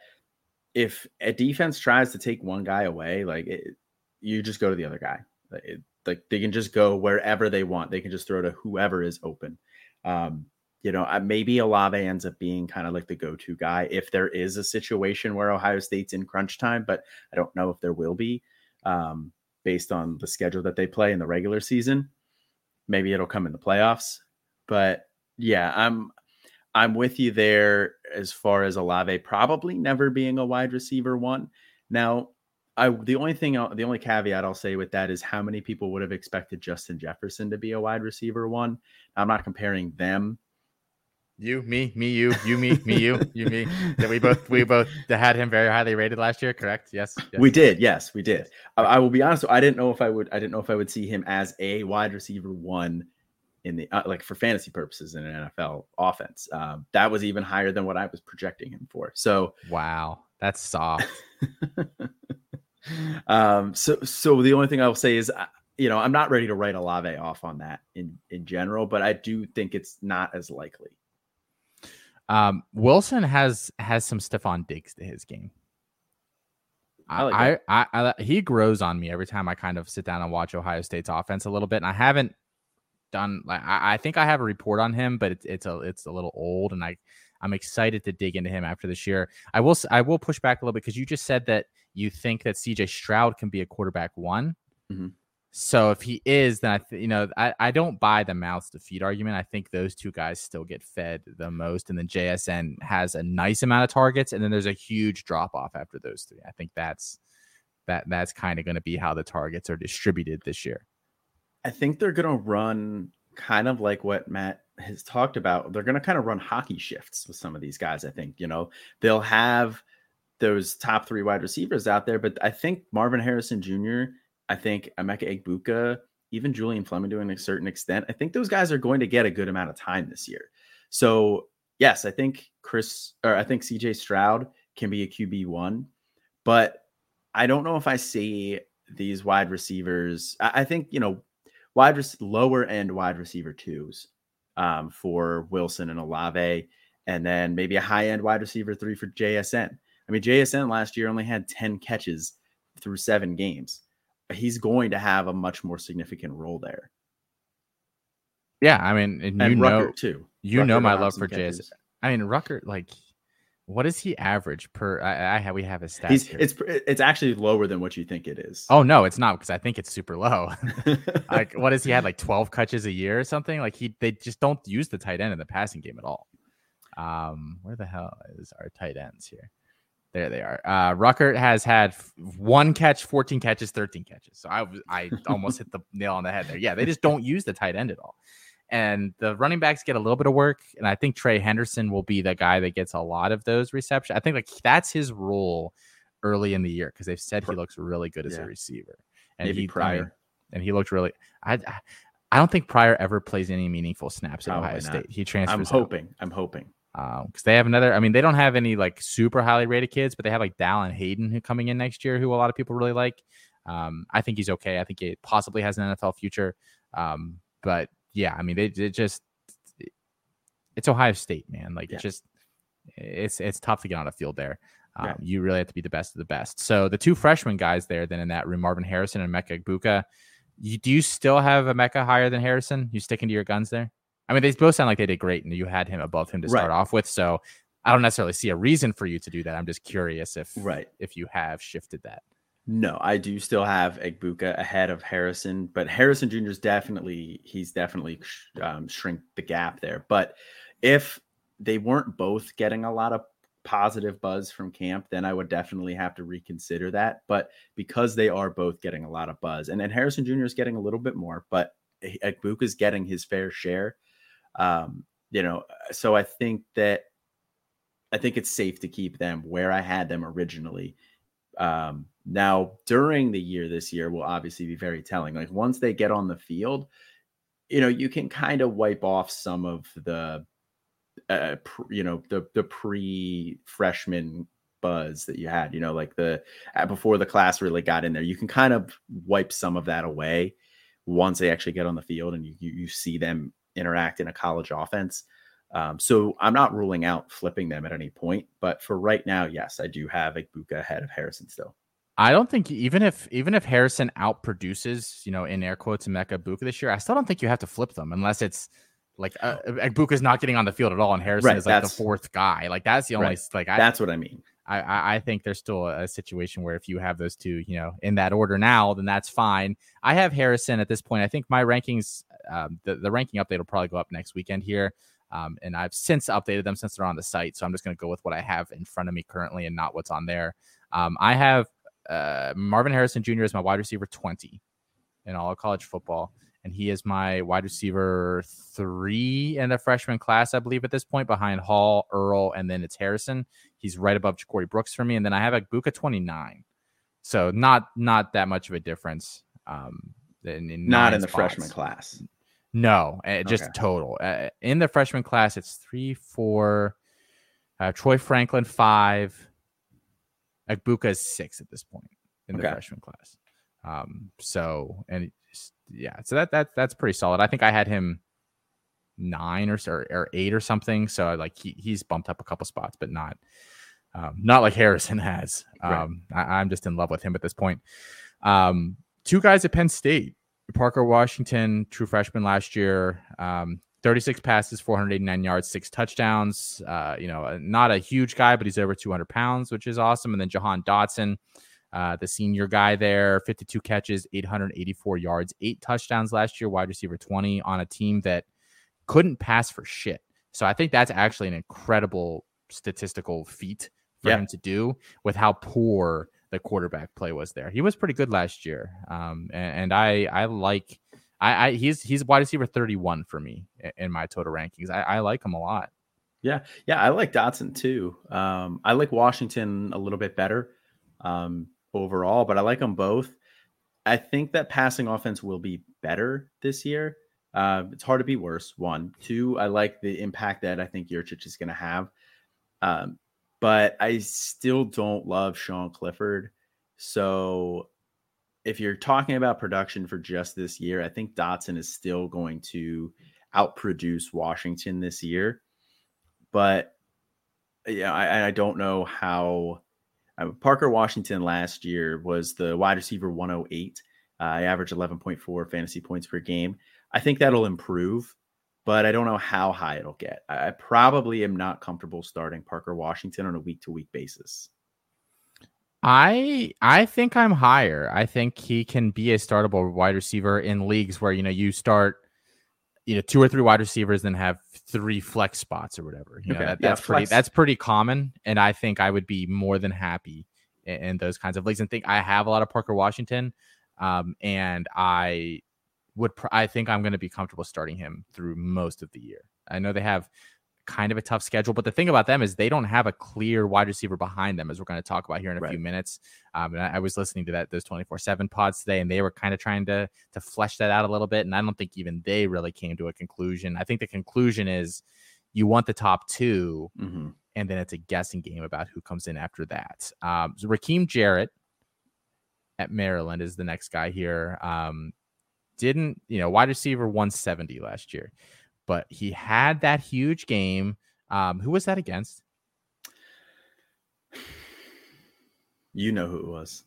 if a defense tries to take one guy away, like it, you just go to the other guy. It, like they can just go wherever they want. They can just throw to whoever is open. Um, you know, maybe Olave ends up being kind of like the go-to guy if there is a situation where Ohio State's in crunch time, but I don't know if there will be um, based on the schedule that they play in the regular season. Maybe it'll come in the playoffs, but yeah, I'm I'm with you there as far as Olave probably never being a wide receiver one. Now, I the only thing the only caveat I'll say with that is how many people would have expected Justin Jefferson to be a wide receiver one. I'm not comparing them you, me, me, you, you, me, me, you, you, me. That we both we both had him very highly rated last year, correct? Yes. yes. We did. Yes, we did. I, I, will be honest. I didn't know if I would. I didn't know if I would see him as a wide receiver one in the uh, like for fantasy purposes in an NFL offense. Um, that was even higher than what I was projecting him for. So wow, that's soft. um. So so the only thing I'll say is. Uh, you know, I'm not ready to write Olave off on that in in general, but I do think it's not as likely. Um, Wilson has has some Stefon Diggs to his game. I, like I, I, I, he grows on me every time I kind of sit down and watch Ohio State's offense a little bit. And I haven't done like I, I think I have a report on him, but it's it's a it's a little old, and I I'm excited to dig into him after this year. I will I will push back a little bit because you just said that you think that CJ Stroud can be a quarterback one. Mm-hmm. So if he is, then I, th- you know, I, I don't buy the mouths to feed argument. I think those two guys still get fed the most, and then JSN has a nice amount of targets, and then there's a huge drop off after those three. I think that's that that's kind of going to be how the targets are distributed this year. I think they're going to run kind of like what Matt has talked about. They're going to kind of run hockey shifts with some of these guys. I think you know they'll have those top three wide receivers out there, but I think Marvin Harrison Jr I think Emeka Egbuka, even Julian Fleming to a certain extent, I think those guys are going to get a good amount of time this year. So yes, I think Chris or I think CJ Stroud can be a QB one, but I don't know if I see these wide receivers. I, I think you know wide res- lower end wide receiver twos um, for Wilson and Olave, and then maybe a high end wide receiver three for JSN. I mean, JSN last year only had ten catches through seven games he's going to have a much more significant role there. Yeah, I mean, and, and you Rucker know too. You Rucker know my love for Jazz. I mean, Ruckert, like, what does he average per? I, I have we have his stats. He's, it's it's actually lower than what you think it is. Oh no, it's not because I think it's super low. like, what does he had like twelve catches a year or something? Like he they just don't use the tight end in the passing game at all. Um, where the hell is our tight ends here? There they are. Uh, Ruckert has had one catch, 14 catches, 13 catches. So I I almost hit the nail on the head there. Yeah, they just don't use the tight end at all. And the running backs get a little bit of work. And I think Trey Henderson will be the guy that gets a lot of those receptions. I think like that's his role early in the year because they've said he looks really good as yeah. a receiver. And Maybe he Pryor. I mean, and he looked really I I don't think Pryor ever plays any meaningful snaps at Ohio State. He transfers. I'm hoping. Out. I'm hoping because um, they have another. I mean, they don't have any like super highly rated kids, but they have like Dallan Hayden who coming in next year, who a lot of people really like. Um, I think he's okay. I think he possibly has an NFL future. Um, but yeah, I mean, they, they just it's Ohio State, man. Like yeah. it's just it's it's tough to get on a field there. Um, yeah. You really have to be the best of the best. So the two freshman guys there, then in that room, Marvin Harrison and Emeka Egbuka. You, do you still have a Mecca higher than Harrison? You sticking to your guns there? I mean, they both sound like they did great, and you had him above him to start right. off with. So I don't necessarily see a reason for you to do that. I'm just curious if right if you have shifted that. No, I do still have Egbuka ahead of Harrison, but Harrison Jr. is definitely he's definitely um, shrink the gap there. But if they weren't both getting a lot of positive buzz from camp, then I would definitely have to reconsider that. But because they are both getting a lot of buzz, and then Harrison Jr. is getting a little bit more, but Egbuka is getting his fair share. Um, you know, uh, so I think that I think it's safe to keep them where I had them originally. Um, now, during the year this year will obviously be very telling. Like once they get on the field, you know, you can kind of wipe off some of the, uh, pr- you know, the the pre freshman buzz that you had. You know, like the uh, before the class really got in there, you can kind of wipe some of that away once they actually get on the field and you you, you see them interact in a college offense. Um, so I'm not ruling out flipping them at any point, but for right now, yes, I do have Egbuka ahead of Harrison still. I don't think even if even if Harrison outproduces, you know, in air quotes, Emeka Egbuka this year, I still don't think you have to flip them unless it's like uh, is not getting on the field at all, and Harrison right, is like the fourth guy. Like that's the only right. like I, that's what I mean. I, I think there's still a, situation where if you have those two, you know, in that order now, then that's fine. I have Harrison at this point. I think my rankings, um, the, the ranking update will probably go up next weekend here. Um, and I've since updated them since they're on the site. So I'm just going to go with what I have in front of me currently and not what's on there. Um, I have uh, Marvin Harrison Jr. as my wide receiver 20 in all of college football and he is my wide receiver three in the freshman class, I believe, at this point, behind Hall, Earle, and then it's Harrison. He's right above Ja'Corey Brooks for me, and then I have a Buka twenty nine, so not not that much of a difference. Um, in, in not in the spots. freshman class. No, uh, just okay. total. Uh, in the freshman class, it's three, four. Uh, Troy Franklin five. Egbuka is six at this point in the okay. freshman class. Um, so and yeah, so that that that's pretty solid. I think I had him nine or or, or eight or something. So like he, he's bumped up a couple spots, but not um, not like Harrison has. Um, right. I, am just in love with him at this point. Um, two guys at Penn State, Parker Washington, true freshman last year. Um, 36 passes, 489 yards, six touchdowns. Uh, you know, not a huge guy, but he's over 200 pounds, which is awesome. And then Jahan Dotson, uh, the senior guy there, 52 catches, 884 yards, eight touchdowns last year, wide receiver 20 on a team that couldn't pass for shit. So I think that's actually an incredible statistical feat for yeah. him to do with how poor the quarterback play was there. He was pretty good last year, um, and, and, I I like I, I he's he's wide receiver 31 for me in my total rankings. I, I like him a lot. Yeah, yeah, I like Dotson too. Um, I like Washington a little bit better. Um, overall, but I like them both. I think that passing offense will be better this year. Uh, it's hard to be worse. One, two. I like the impact that I think Yurcich is going to have, um, but I still don't love Sean Clifford. So, if you're talking about production for just this year, I think Dotson is still going to outproduce Washington this year. But yeah, I, I don't know how uh, Parker Washington last year was the wide receiver 108. Uh, I averaged 11.4 fantasy points per game. I think that'll improve, but I don't know how high it'll get. I, probably am not comfortable starting Parker Washington on a week to week basis. I I think I'm higher. I think he can be a startable wide receiver in leagues where you know you start you know two or three wide receivers, then have three flex spots or whatever. You know, Okay. that, Yeah, that's pretty flex. that's pretty common, and I think I would be more than happy in, in those kinds of leagues. And think I have a lot of Parker Washington, um, and I would pr- I think I'm going to be comfortable starting him through most of the year. I know they have kind of a tough schedule, but the thing about them is they don't have a clear wide receiver behind them, as we're going to talk about here in a Right. few minutes. Um, and I, I was listening to that those 24 seven pods today, and they were kind of trying to to flesh that out a little bit. And I don't think even they really came to a conclusion. I think the conclusion is you want the top two, Mhm. and then it's a guessing game about who comes in after that. Um, so Rakim Jarrett at Maryland is the next guy here. Um, didn't you know wide receiver 170 last year, but he had that huge game. Um, who was that against? You know who it was.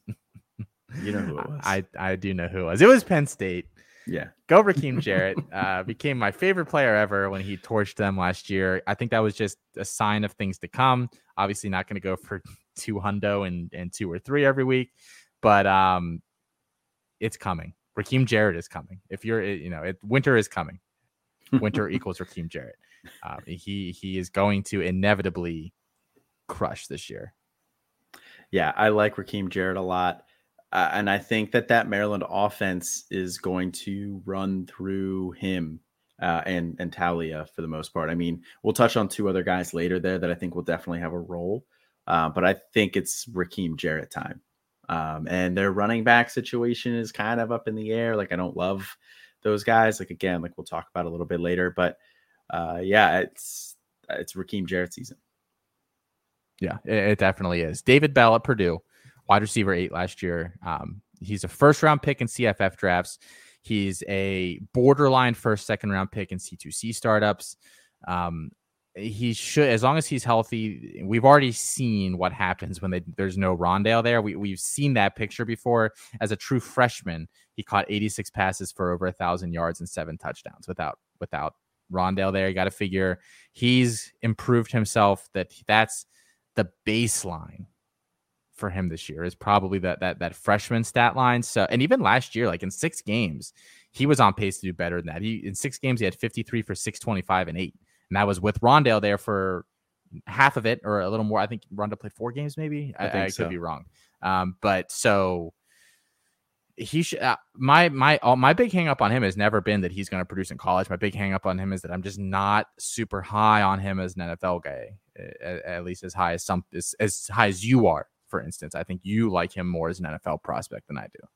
You know who it was. I I do know who it was. It was Penn State. yeah. Go Rakim Jarrett. uh, became my favorite player ever when he torched them last year. I think that was just a sign of things to come. Obviously, not going to go for two hundo and, and two or three every week, but um, it's coming. Rakim Jarrett is coming. If you're, you know, it, winter is coming. Winter equals Rakim Jarrett. Um, he he is going to inevitably crush this year. Yeah, I like Rakim Jarrett a lot. Uh, and I think that that Maryland offense is going to run through him uh, and and Taulia for the most part. I mean, we'll touch on two other guys later there that I think will definitely have a role, uh, but I think it's Rakim Jarrett time. Um, and their running back situation is kind of up in the air. Like I don't love those guys. Like again, like we'll talk about a little bit later, but uh, yeah, it's it's Rakim Jarrett season. Yeah, it, it definitely is. David Bell at Purdue, wide receiver eight last year. Um, he's a first round pick in CFF drafts. He's a borderline first, second round pick in C2C startups. Um, he should, as long as he's healthy. We've already seen what happens when they, there's no Rondale there. We, we've seen that picture before. As a true freshman, he caught 86 passes for over a thousand yards and seven touchdowns without without Rondale there. You got to figure he's improved himself. That that's the baseline for him this year is probably that that that freshman stat line. So and even last year, like in six games, he was on pace to do better than that. He in six games he had 53 for 625 and eight. And that was with Rondale there for half of it or a little more. I think Rondale played four games, maybe. I I, think I so. could be wrong. Um, but so he should uh, my my all, my big hang up on him has never been that he's going to produce in college. My big hang up on him is that I'm just not super high on him as an NFL guy, at, at least as high as some as, as high as you are. For instance, I think you like him more as an NFL prospect than I do.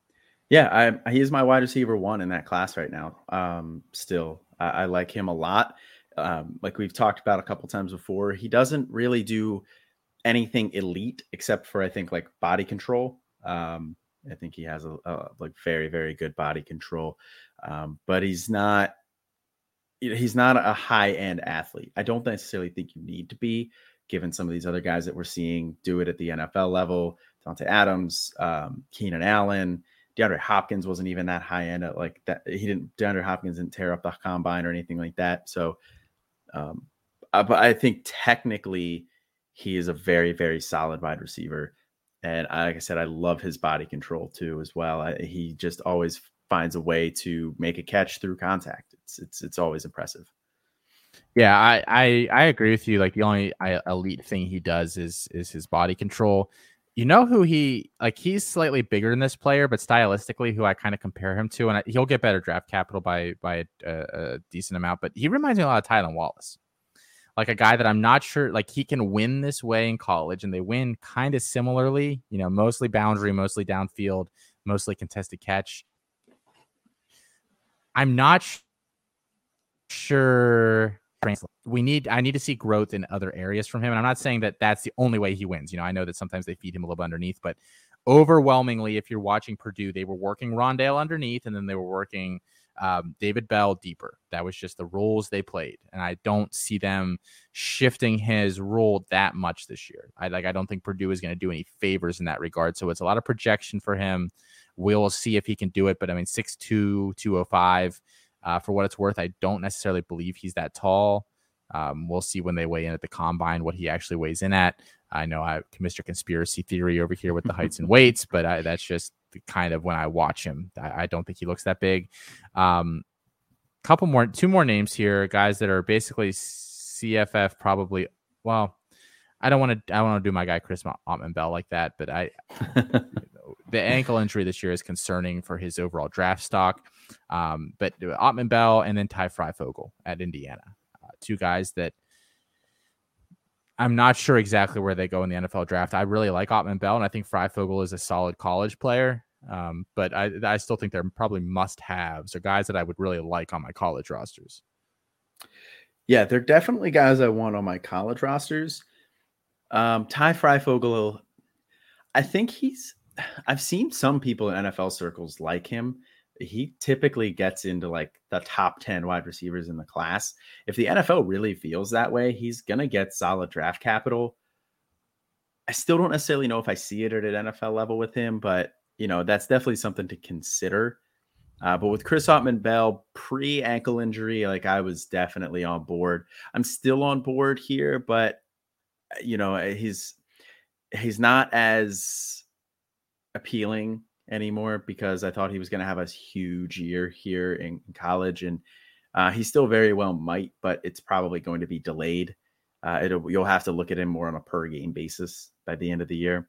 Yeah, I, he is my wide receiver one in that class right now. Um, still, I, I like him a lot. Um, like we've talked about a couple times before, he doesn't really do anything elite except for I think like body control. Um, I think he has a, a like very very good body control, um, but he's not. He's not a high end athlete. I don't necessarily think you need to be, given some of these other guys that we're seeing do it at the NFL level. Dante Adams, um, Keenan Allen, DeAndre Hopkins wasn't even that high end. At like that, he didn't. DeAndre Hopkins didn't tear up the combine or anything like that. So, um, uh, but I think technically he is a very very solid wide receiver, and I, like I said, I love his body control too as well. I, he just always finds a way to make a catch through contact. It's it's it's always impressive. Yeah, I, I I agree with you. Like the only I, elite thing he does is is his body control. You know who he like? He's slightly bigger than this player, but stylistically, who I kind of compare him to, and I, he'll get better draft capital by by a, a decent amount. But he reminds me a lot of Tylan Wallace, like a guy that I'm not sure like he can win this way in college, and they win kind of similarly. You know, mostly boundary, mostly downfield, mostly contested catch. I'm not sh- sure we need I need to see growth in other areas from him. And I'm not saying that that's the only way he wins. You know, I know that sometimes they feed him a little underneath, but overwhelmingly, if you're watching Purdue, they were working Rondale underneath, and then they were working um, David Bell deeper. That was just the roles they played, and I don't see them shifting his role that much this year. I like I don't think Purdue is going to do any favors in that regard. So it's a lot of projection for him. We'll see if he can do it, but I mean, 6'2", 205. Uh, for what it's worth, I don't necessarily believe he's that tall. Um, we'll see when they weigh in at the combine what he actually weighs in at. I know I Mr. Conspiracy Theory over here with the heights and weights, but I, that's just kind of when I watch him. I, I don't think he looks that big. Um, couple more, two more names here, guys that are basically CFF probably. Well, I don't want to. I want to do my guy Chris Autman Bell like that, but I the ankle injury this year is concerning for his overall draft stock. Um, but Autman Bell and then Ty Fryfogle at Indiana, uh, two guys that I'm not sure exactly where they go in the NFL draft. I really like Autman Bell, and I think Fryfogle is a solid college player. Um, but I, I still think they're probably must haves or guys that I would really like on my college rosters. Yeah, they're definitely guys I want on my college rosters. Um, Ty Fryfogle, I think he's. I've seen some people in NFL circles like him. He typically gets into like the top 10 wide receivers in the class. If the NFL really feels that way, he's going to get solid draft capital. I still don't necessarily know if I see it at an NFL level with him, but you know, that's definitely something to consider. Uh, but with Chris Autman Bell pre ankle injury, like I was definitely on board. I'm still on board here, but uh, you know, he's he's not as appealing anymore because I thought he was going to have a huge year here in, in college, and uh, he still very well might, but it's probably going to be delayed. Uh, you'll have to look at him more on a per game basis by the end of the year.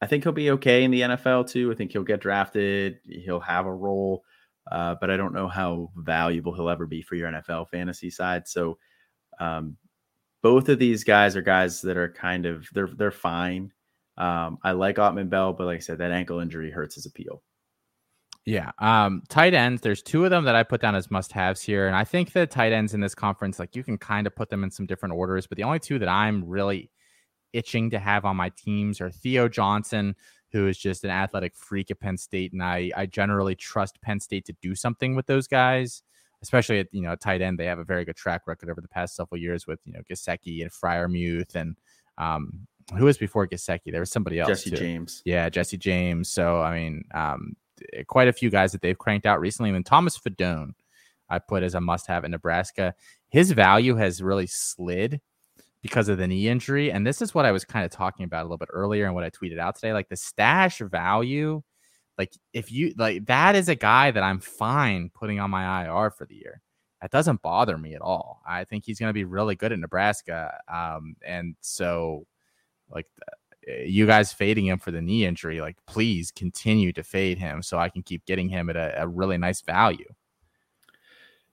I think he'll be okay in the NFL too. I think he'll get drafted. He'll have a role, uh, but I don't know how valuable he'll ever be for your NFL fantasy side. So, um, both of these guys are guys that are kind of they're they're fine. Um, I like Autman Bell, but like I said, that ankle injury hurts his appeal. Yeah. Um, tight ends, there's two of them that I put down as must haves here. And I think the tight ends in this conference, like you can kind of put them in some different orders, but the only two that I'm really itching to have on my teams are Theo Johnson, who is just an athletic freak at Penn State, and I I generally trust Penn State to do something with those guys, especially at you know tight end. They have a very good track record over the past several years with you know Gesicki and Freiermuth and um, who was before Gesicki? There was somebody else. Jesse too. James. Yeah, Jesse James. So I mean, um, quite a few guys that they've cranked out recently. And Thomas Fidone, I put as a must-have in Nebraska. His value has really slid because of the knee injury. And this is what I was kind of talking about a little bit earlier and what I tweeted out today. Like the stash value, like if you like that is a guy that I'm fine putting on my IR for the year. That doesn't bother me at all. I think he's going to be really good at Nebraska. Um, and so, like, eh, you guys fading him for the knee injury, like, please continue to fade him so I can keep getting him at a, a really nice value.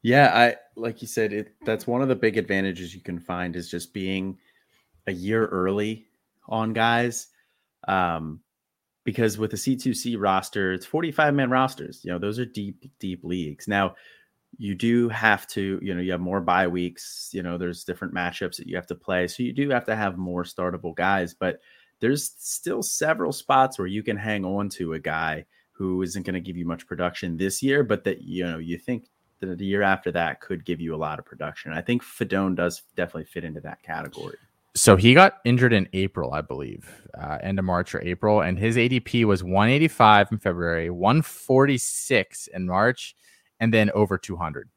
Yeah, I like you said, it that's one of the big advantages you can find is just being a year early on guys. Um, because with the C2C roster, it's 45 man rosters. You know, those are deep, deep leagues. Now, you do have to, you know, you have more bye weeks, you know, there's different matchups that you have to play. So you do have to have more startable guys, but there's still several spots where you can hang on to a guy who isn't going to give you much production this year, but that, you know, you think that the year after that could give you a lot of production. I think Fidone does definitely fit into that category. So he got injured in April, I believe, uh, end of March or April, and his ADP was 185 in February, 146 in March, and then over 200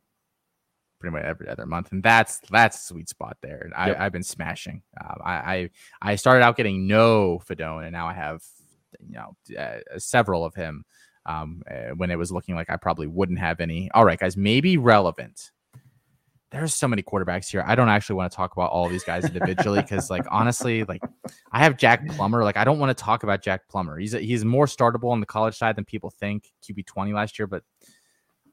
pretty much every other month, and that's that's a sweet spot there. And I, have been smashing. Um, I, I, I started out getting no Fidone, and now I have you know uh, several of him um, uh, when it was looking like I probably wouldn't have any. All right, guys, maybe relevant. There's so many quarterbacks here. I don't actually want to talk about all these guys individually because, like, honestly, like I have Jack Plummer. Like, I don't want to talk about Jack Plummer. He's he's more startable on the college side than people think. QB twenty last year, but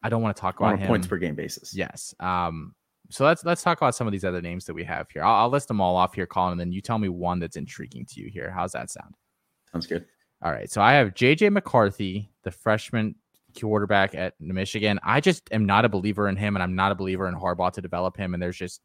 I don't want to talk on about a points per game basis. Yes. Um. So let's let's talk about some of these other names that we have here. I'll, I'll list them all off here, Colin, and then you tell me one that's intriguing to you here. How's that sound? Sounds good. All right. So I have JJ McCarthy, the freshman quarterback at Michigan. I just am not a believer in him, and I'm not a believer in Harbaugh to develop him. And there's just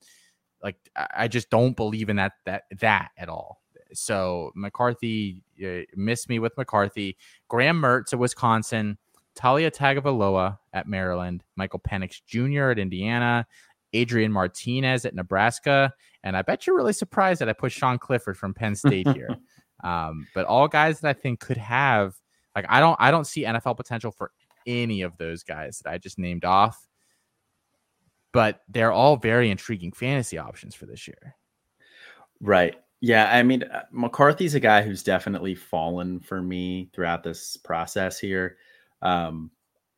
like I just don't believe in that that that at all. So McCarthy uh, missed me with McCarthy. Graham Mertz at Wisconsin, Taulia Tagovailoa at Maryland, Michael Penix Jr. at Indiana, Adrian Martinez at Nebraska, and I bet you're really surprised that I put Sean Clifford from Penn State here. Um, but all guys that I think could have like I don't I don't see NFL potential for any of those guys that I just named off. But they're all very intriguing fantasy options for this year. Right. Yeah, I mean uh, McCarthy's a guy who's definitely fallen for me throughout this process here. Um,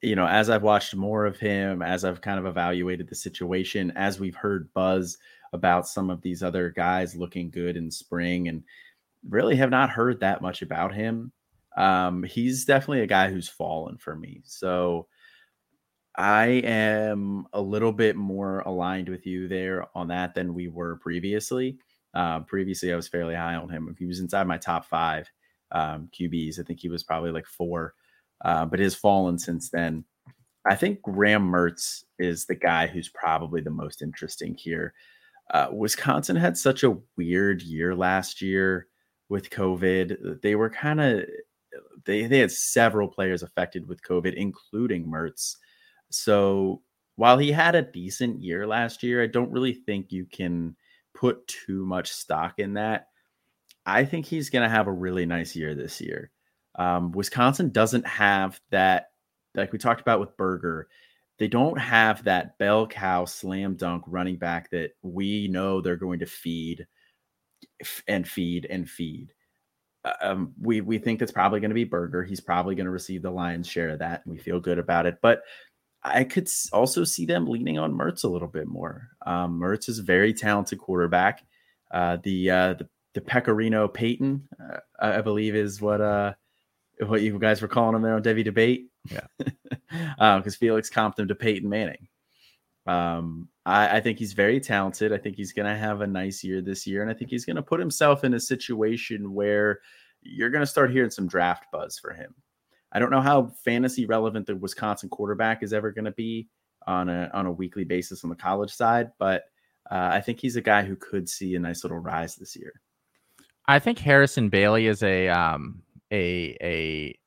you know, as I've watched more of him, as I've kind of evaluated the situation, as we've heard buzz about some of these other guys looking good in spring and really have not heard that much about him. Um, he's definitely a guy who's fallen for me. So I am a little bit more aligned with you there on that than we were previously. Uh, previously, I was fairly high on him. He was inside my top five um, QBs. I think he was probably like four, uh, but has fallen since then. I think Graham Mertz is the guy who's probably the most interesting here. Uh, Wisconsin had such a weird year last year with COVID. They were kind of they they had several players affected with COVID, including Mertz. So while he had a decent year last year, I don't really think you can put too much stock in that. I think he's going to have a really nice year this year. Um, Wisconsin doesn't have that, like we talked about with Berger, they don't have that bell cow slam dunk running back that we know they're going to feed and feed and feed. Uh, um, we we think it's probably going to be Berger. He's probably going to receive the lion's share of that. And we feel good about it. But I could also see them leaning on Mertz a little bit more. Um, Mertz is a very talented quarterback. Uh, the, uh, the the Pecorino Peyton, uh, I believe, is what uh what you guys were calling him there on Devy Debate. Yeah, because um, Felix comped him to Peyton Manning. Um, I, I think he's very talented. I think he's going to have a nice year this year, and I think he's going to put himself in a situation where you're going to start hearing some draft buzz for him. I don't know how fantasy relevant the Wisconsin quarterback is ever going to be on a on a weekly basis on the college side, but uh, I think he's a guy who could see a nice little rise this year. I think Harrison Bailey is a um, a a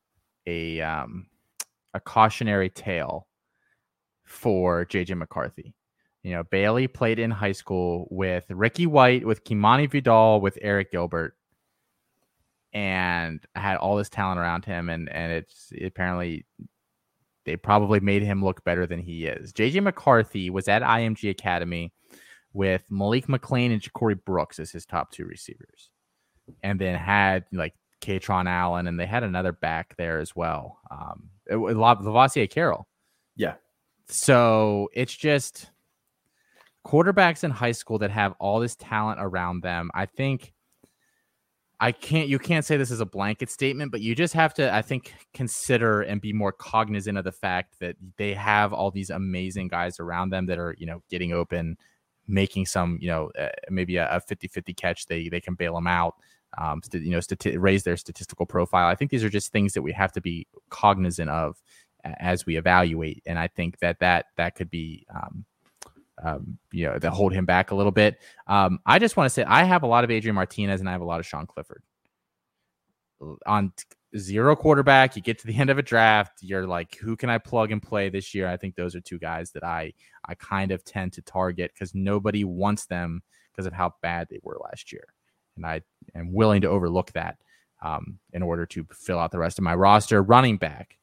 a um, a cautionary tale for JJ McCarthy. You know, Bailey played in high school with Ricky White, with Kimani Vidal, with Eric Gilbert and had all this talent around him, and and it's apparently they probably made him look better than he is. JJ McCarthy was at IMG Academy with Malik McClain and Ja'Corey Brooks as his top two receivers, and then had like Kaytron Allen, and they had another back there as well. Um, it, Lovasea Carroll. Yeah. So it's just quarterbacks in high school that have all this talent around them. I think I can't you can't say this is a blanket statement, but you just have to, I think, consider and be more cognizant of the fact that they have all these amazing guys around them that are, you know, getting open, making some, you know, uh, maybe a, 50-50 catch. They they can bail them out. Um, you know, stati- raise their statistical profile. I think these are just things that we have to be cognizant of as we evaluate, and I think that that that could be um, um, you know, that hold him back a little bit. Um, I just want to say I have a lot of Adrian Martinez and I have a lot of Sean Clifford. On zero quarterback, you get to the end of a draft, you're like, who can I plug and play this year? I think those are two guys that I I kind of tend to target because nobody wants them because of how bad they were last year, and I am willing to overlook that um, in order to fill out the rest of my roster. Running back.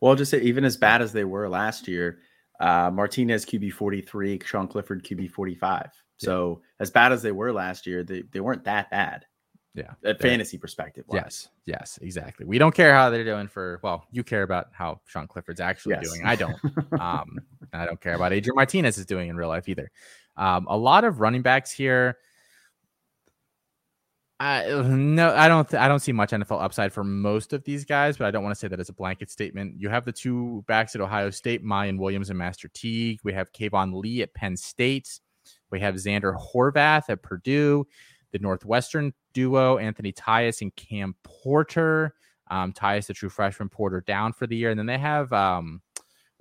Well, just say, even as bad as they were last year, uh, Martinez QB 43, Sean Clifford QB 45. So yeah. as bad as they were last year, they, they weren't that bad. Yeah. At fantasy perspective. Yes. Yes, exactly. We don't care how they're doing for well, you care about how Sean Clifford's actually yes. doing. I don't. um I don't care about Adrian Martinez is doing in real life either. Um, a lot of running backs here I no, I don't. Th- I don't see much NFL upside for most of these guys, but I don't want to say that as a blanket statement. You have the two backs at Ohio State, Miyan Williams and Master Teague. We have Keyvone Lee at Penn State. We have Xander Horvath at Purdue. The Northwestern duo, Anthony Tyus and Cam Porter. Um, Tyus, the true freshman, Porter down for the year, and then they have um,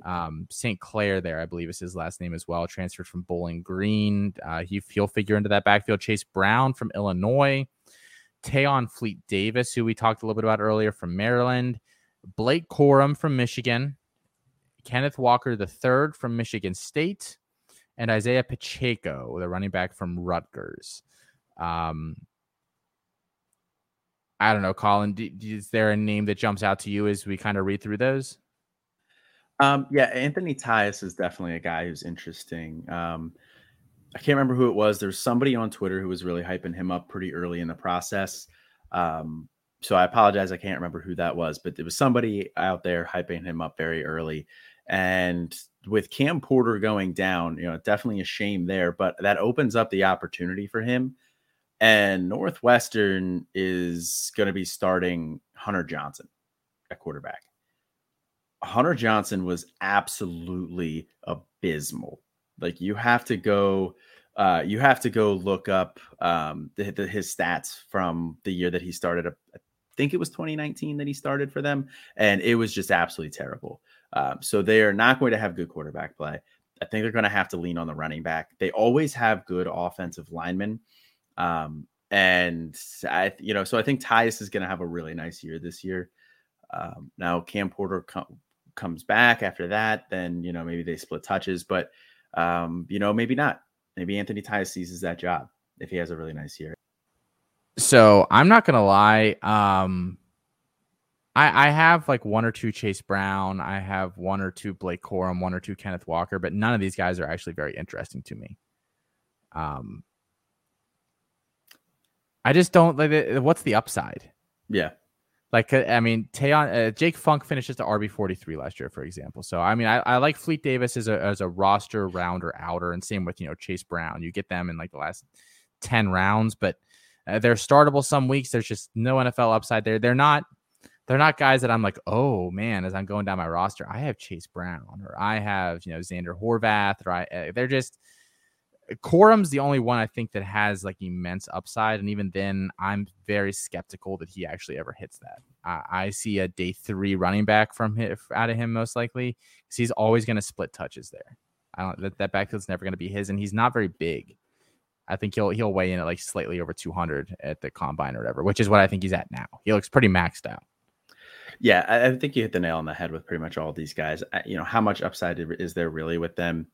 um, St. Clair there, I believe is his last name as well. Transferred from Bowling Green. Uh, he, he'll figure into that backfield. Chase Brown from Illinois. Tayon Fleet Davis, who we talked a little bit about earlier from Maryland, Blake Corum from Michigan, Kenneth Walker III from Michigan State, and Isaiah Pacheco, the running back from Rutgers. Um, I don't know, Colin. Do, is there a name that jumps out to you as we kind of read through those? Um, yeah, Anthony Tyus is definitely a guy who's interesting. Um, I can't remember who it was. There's somebody on Twitter who was really hyping him up pretty early in the process. Um, so I apologize. I can't remember who that was, but there was somebody out there hyping him up very early. And with Cam Porter going down, you know, definitely a shame there, but that opens up the opportunity for him. And Northwestern is going to be starting Hunter Johnson at quarterback. Hunter Johnson was absolutely abysmal. Like you have to go, uh, you have to go look up um, the, the, his stats from the year that he started. I think it was 2019 that he started for them, and it was just absolutely terrible. Um, so they are not going to have good quarterback play. I think they're going to have to lean on the running back. They always have good offensive linemen. Um, and I, you know, so I think Tyus is going to have a really nice year this year. Um, now Cam Porter com- comes back after that, then you know maybe they split touches, but um, you know maybe not. Maybe Anthony Tyus seizes that job if he has a really nice year. So I'm not gonna lie. Um, I, I have like one or two Chase Brown. I have one or two Blake Corum, one or two Kenneth Walker, but none of these guys are actually very interesting to me. Um, I just don't like. What's the upside? Yeah, like uh, I mean, Tayon, uh, Jake Funk finishes the RB forty three last year, for example. So I mean, I, I like Fleet Davis as a as a roster rounder outer, and same with you know Chase Brown. You get them in like the last ten rounds, but uh, they're startable some weeks. There's just no NFL upside there. They're not they're not guys that I'm like, oh man, as I'm going down my roster, I have Chase Brown or I have you know Zander Horvath or I. Uh, they're just Corum's the only one I think that has like immense upside, and even then, I'm very skeptical that he actually ever hits that. I, I see a day three running back from him, out of him most likely because he's always going to split touches there. I don't that that backfield's never going to be his, and he's not very big. I think he'll he'll weigh in at like slightly over 200 at the combine or whatever, which is what I think he's at now. He looks pretty maxed out. Yeah, I, I think you hit the nail on the head with pretty much all these guys. You know, how much upside is there really with them?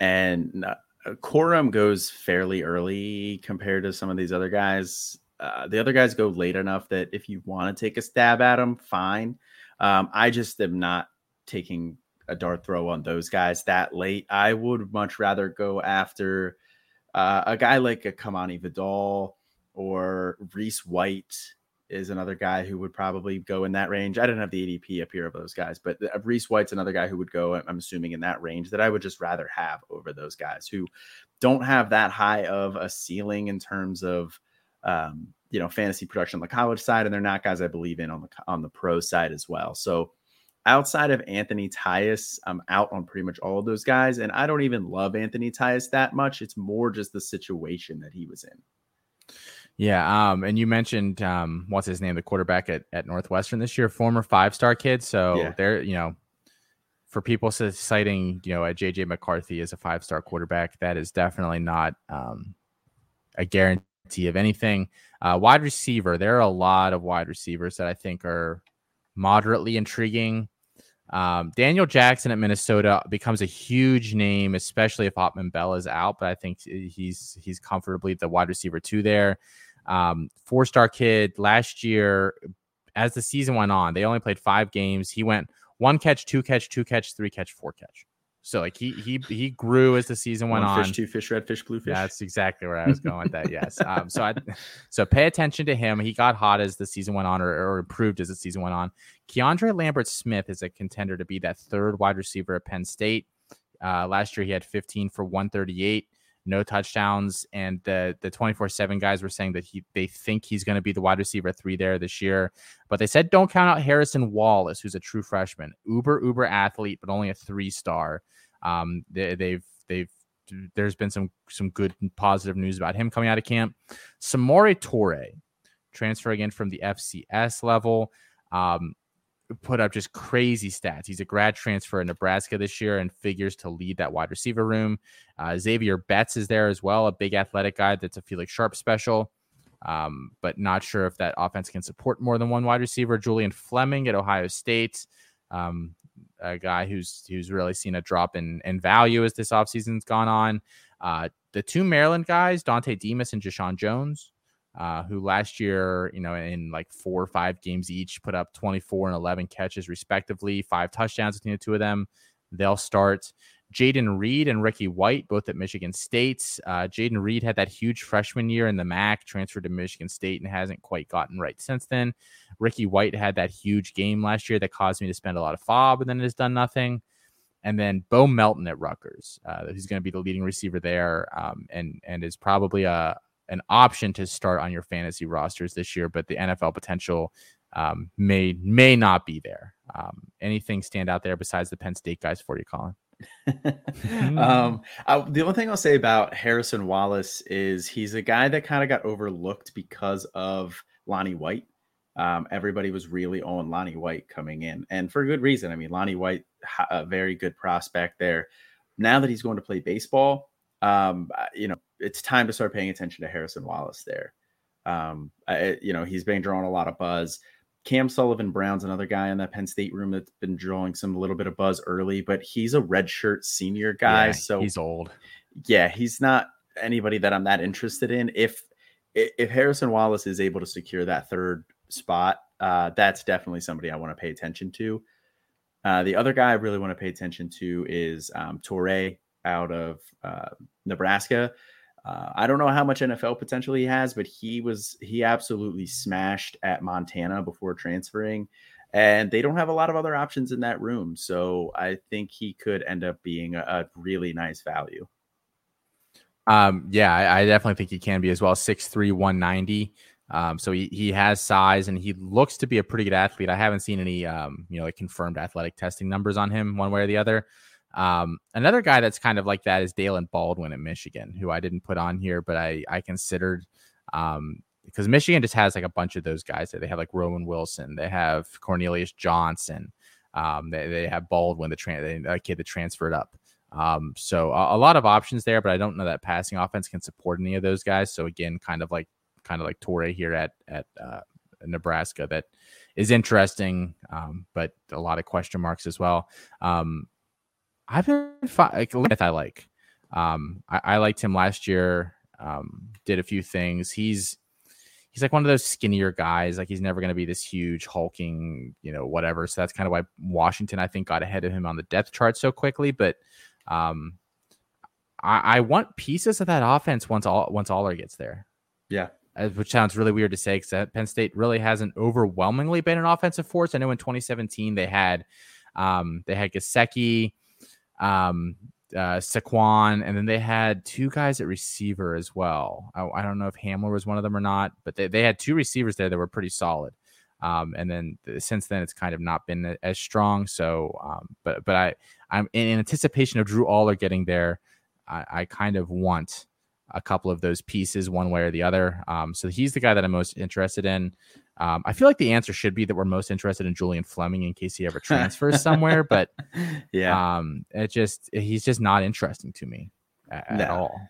And uh, Corum goes fairly early compared to some of these other guys. Uh, the other guys go late enough that if you want to take a stab at them, fine. Um, I just am not taking a dart throw on those guys that late. I would much rather go after uh, a guy like a Kamani Vidal or Reese White is another guy who would probably go in that range. I don't have the ADP up here of those guys, but uh, Reese White's another guy who would go, I'm assuming, in that range that I would just rather have over those guys who don't have that high of a ceiling in terms of, um, you know, fantasy production on the college side, and they're not guys I believe in on the on the pro side as well. So outside of Anthony Tyus, I'm out on pretty much all of those guys, and I don't even love Anthony Tyus that much. It's more just the situation that he was in. Yeah, um, and you mentioned um, what's his name, the quarterback at, at Northwestern this year, former five star kid. So yeah. they're you know, for people citing you know a JJ McCarthy as a five star quarterback, that is definitely not um, a guarantee of anything. Uh, wide receiver, there are a lot of wide receivers that I think are moderately intriguing. Um, Daniel Jackson at Minnesota becomes a huge name, especially if Autman-Bell is out. But I think he's he's comfortably the wide receiver two there. Um, four star kid last year, as the season went on, they only played five games. He went one catch, two catch, two catch, three catch, four catch. So like he he he grew as the season went One on. Fish, two fish, red fish, blue fish. That's exactly where I was going with that. Yes. Um, so I so pay attention to him. He got hot as the season went on, or, or improved as the season went on. Keandre Lambert Smith is a contender to be that third wide receiver at Penn State. Uh, last year he had 15 for 138 no touchdowns. And the the 24 7 guys were saying that he they think he's going to be the wide receiver three there this year. But they said don't count out Harrison Wallace, who's a true freshman, uber, uber athlete, but only a three star. Um, they, they've they've there's been some some good positive news about him coming out of camp. Samori Toure transferring in from the FCS level. Um, put up just crazy stats. He's a grad transfer in Nebraska this year and figures to lead that wide receiver room. Uh, Xavier Betts is there as well, a big athletic guy that's a Felix Sharp special, um, but not sure if that offense can support more than one wide receiver. Julian Fleming at Ohio State, um, a guy who's who's really seen a drop in, in value as this offseason's gone on. Uh, the two Maryland guys, Dontay Demus and Jeshaun Jones, uh, who last year, you know, in like four or five games each, put up 24 and 11 catches respectively, five touchdowns between the two of them. They'll start. Jayden Reed and Ricky White, both at Michigan State. Uh, Jayden Reed had that huge freshman year in the MAC, transferred to Michigan State, and hasn't quite gotten right since then. Ricky White had that huge game last year that caused me to spend a lot of FAAB, and then has done nothing. And then Bo Melton at Rutgers, uh, he's going to be the leading receiver there, um, and and is probably a an option to start on your fantasy rosters this year. But the NFL potential um, may may not be there. Um, anything stand out there besides the Penn State guys for you, Colin? um, I, the only thing I'll say about Harrison Wallace is he's a guy that kind of got overlooked because of Lonnie White. Um, everybody was really on Lonnie White coming in, and for good reason. I mean, Lonnie White, a very good prospect there. Now that he's going to play baseball, um, you know, it's time to start paying attention to Harrison Wallace there. Um, I, you know, he's been drawing a lot of buzz. Cam Sullivan Brown's another guy in that Penn State room that's been drawing some little bit of buzz early, but he's a redshirt senior guy, yeah, so he's old. Yeah, he's not anybody that I'm that interested in. If if Harrison Wallace is able to secure that third spot, uh, that's definitely somebody I want to pay attention to. Uh, the other guy I really want to pay attention to is um, Toure out of uh, Nebraska. Uh, I don't know how much NFL potential he has, but he was he absolutely smashed at Montana before transferring, and they don't have a lot of other options in that room. So I think he could end up being a, a really nice value. Um, yeah, I, I, definitely think he can be as well. 6'3", 190. Um, so he, he has size and he looks to be a pretty good athlete. I haven't seen any um, you know, like confirmed athletic testing numbers on him one way or the other. Um, another guy that's kind of like that is Daylen Baldwin at Michigan, who I didn't put on here, but I I considered um, because Michigan just has like a bunch of those guys. They have like Roman Wilson, they have Cornelius Johnson, um, they, they have Baldwin, the tran- that kid that transferred up. Um, so a, a, lot of options there, but I don't know that passing offense can support any of those guys. So again, kind of like kind of like Toure here at at uh, Nebraska that is interesting, um, but a lot of question marks as well. Um, I've been fi- like I like. Um, I, I, liked him last year. Um, did a few things. He's he's like one of those skinnier guys. Like he's never going to be this huge hulking, you know, whatever. So that's kind of why Washington, I think, got ahead of him on the depth chart so quickly. But um, I, I want pieces of that offense once all once Allar gets there. Yeah, which sounds really weird to say because Penn State really hasn't overwhelmingly been an offensive force. I know in 2017 they had um, they had Gesicki, um, uh, Saquon, and then they had two guys at receiver as well. I, I, don't know if Hamler was one of them or not, but they, they had two receivers there that were pretty solid. Um, and then since then, it's kind of not been as strong. So, um, but but I I'm in anticipation of Drew Allar getting there. I, I kind of want a couple of those pieces one way or the other. Um, so he's the guy that I'm most interested in. Um, I feel like the answer should be that we're most interested in Julian Fleming in case he ever transfers somewhere, but yeah, um, it just he's just not interesting to me at, no. at, all.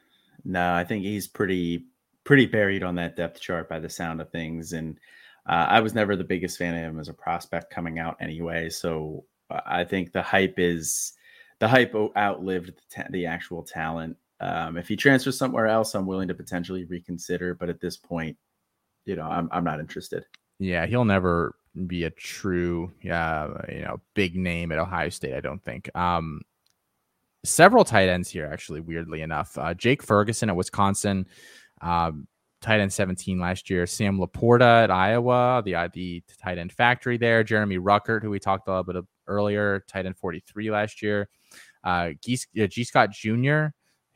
No, I think he's pretty pretty buried on that depth chart by the sound of things, and uh, I was never the biggest fan of him as a prospect coming out anyway. So uh, I think the hype is the hype outlived the, ta- the actual talent. Um, if he transfers somewhere else, I'm willing to potentially reconsider, but at this point, you know, I'm I'm not interested. Yeah, he'll never be a true, uh, you know, big name at Ohio State. I don't think. Um, several tight ends here, actually. Weirdly enough, uh, Jake Ferguson at Wisconsin, um, tight end 17 last year. Sam LaPorta at Iowa, the uh, the tight end factory there. Jeremy Ruckert, who we talked a little bit earlier, tight end 43 last year. Uh, G, uh, Gee Scott Jr.,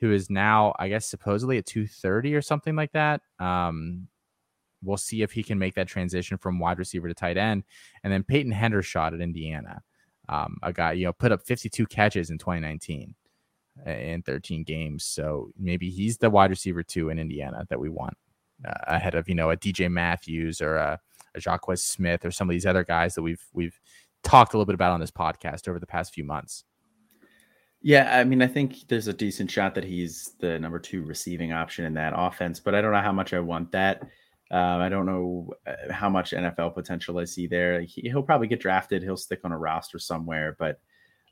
who is now, I guess, supposedly at 230 or something like that. Um, we'll see if he can make that transition from wide receiver to tight end. And then Peyton Hendershot at Indiana, um, a guy you know put up 52 catches in 2019 in 13 games. So maybe he's the wide receiver two in Indiana that we want uh, ahead of you know a DJ Matthews or a, a Jacques Smith or some of these other guys that we've we've talked a little bit about on this podcast over the past few months. Yeah, I mean, I think there's a decent shot that he's the number two receiving option in that offense, but I don't know how much I want that. Um, I don't know uh, how much NFL potential I see there. He, will probably get drafted. He'll stick on a roster somewhere, but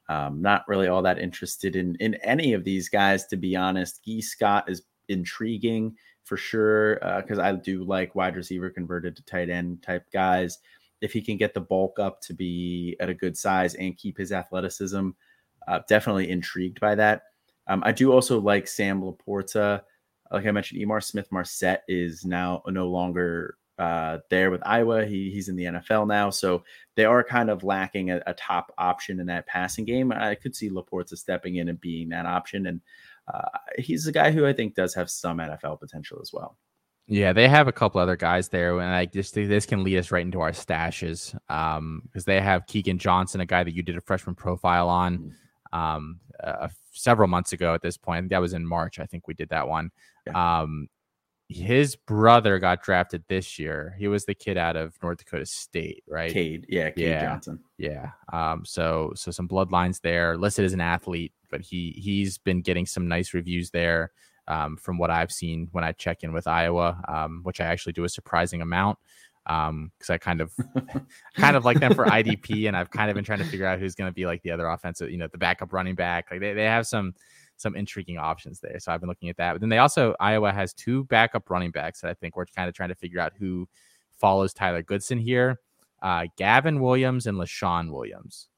um, not really all that interested in in any of these guys, to be honest. Gee Scott is intriguing for sure because uh, I do like wide receiver converted to tight end type guys. If he can get the bulk up to be at a good size and keep his athleticism, uh, definitely intrigued by that. Um, I do also like Sam LaPorta. Like I mentioned, Ihmir Smith-Marsette is now no longer uh, there with Iowa. He, he's in the NFL now. So they are kind of lacking a, a, top option in that passing game. I could see LaPorta stepping in and being that option. And uh, he's a guy who I think does have some NFL potential as well. Yeah, they have a couple other guys there, and I just think this can lead us right into our stashes um, because they have Keegan Johnson, a guy that you did a freshman profile on mm-hmm. um, uh, several months ago. At this point, that was in March. I think we did that one. Yeah. Um, his brother got drafted this year. He was the kid out of North Dakota State, right? Cade, yeah, Cade yeah. Johnson. Yeah. Um, so so some bloodlines there. Listed as an athlete, but he he's been getting some nice reviews there um, from what I've seen when I check in with Iowa, um, which I actually do a surprising amount because um, I kind of kind of like them for IDP, and I've kind of been trying to figure out who's going to be like the other offensive, you know, the backup running back. Like they, they have some some intriguing options there. So I've been looking at that. But then they also Iowa has two backup running backs that I think we're kind of trying to figure out who follows Tyler Goodson here. Uh, Gavin Williams and Leshon Williams,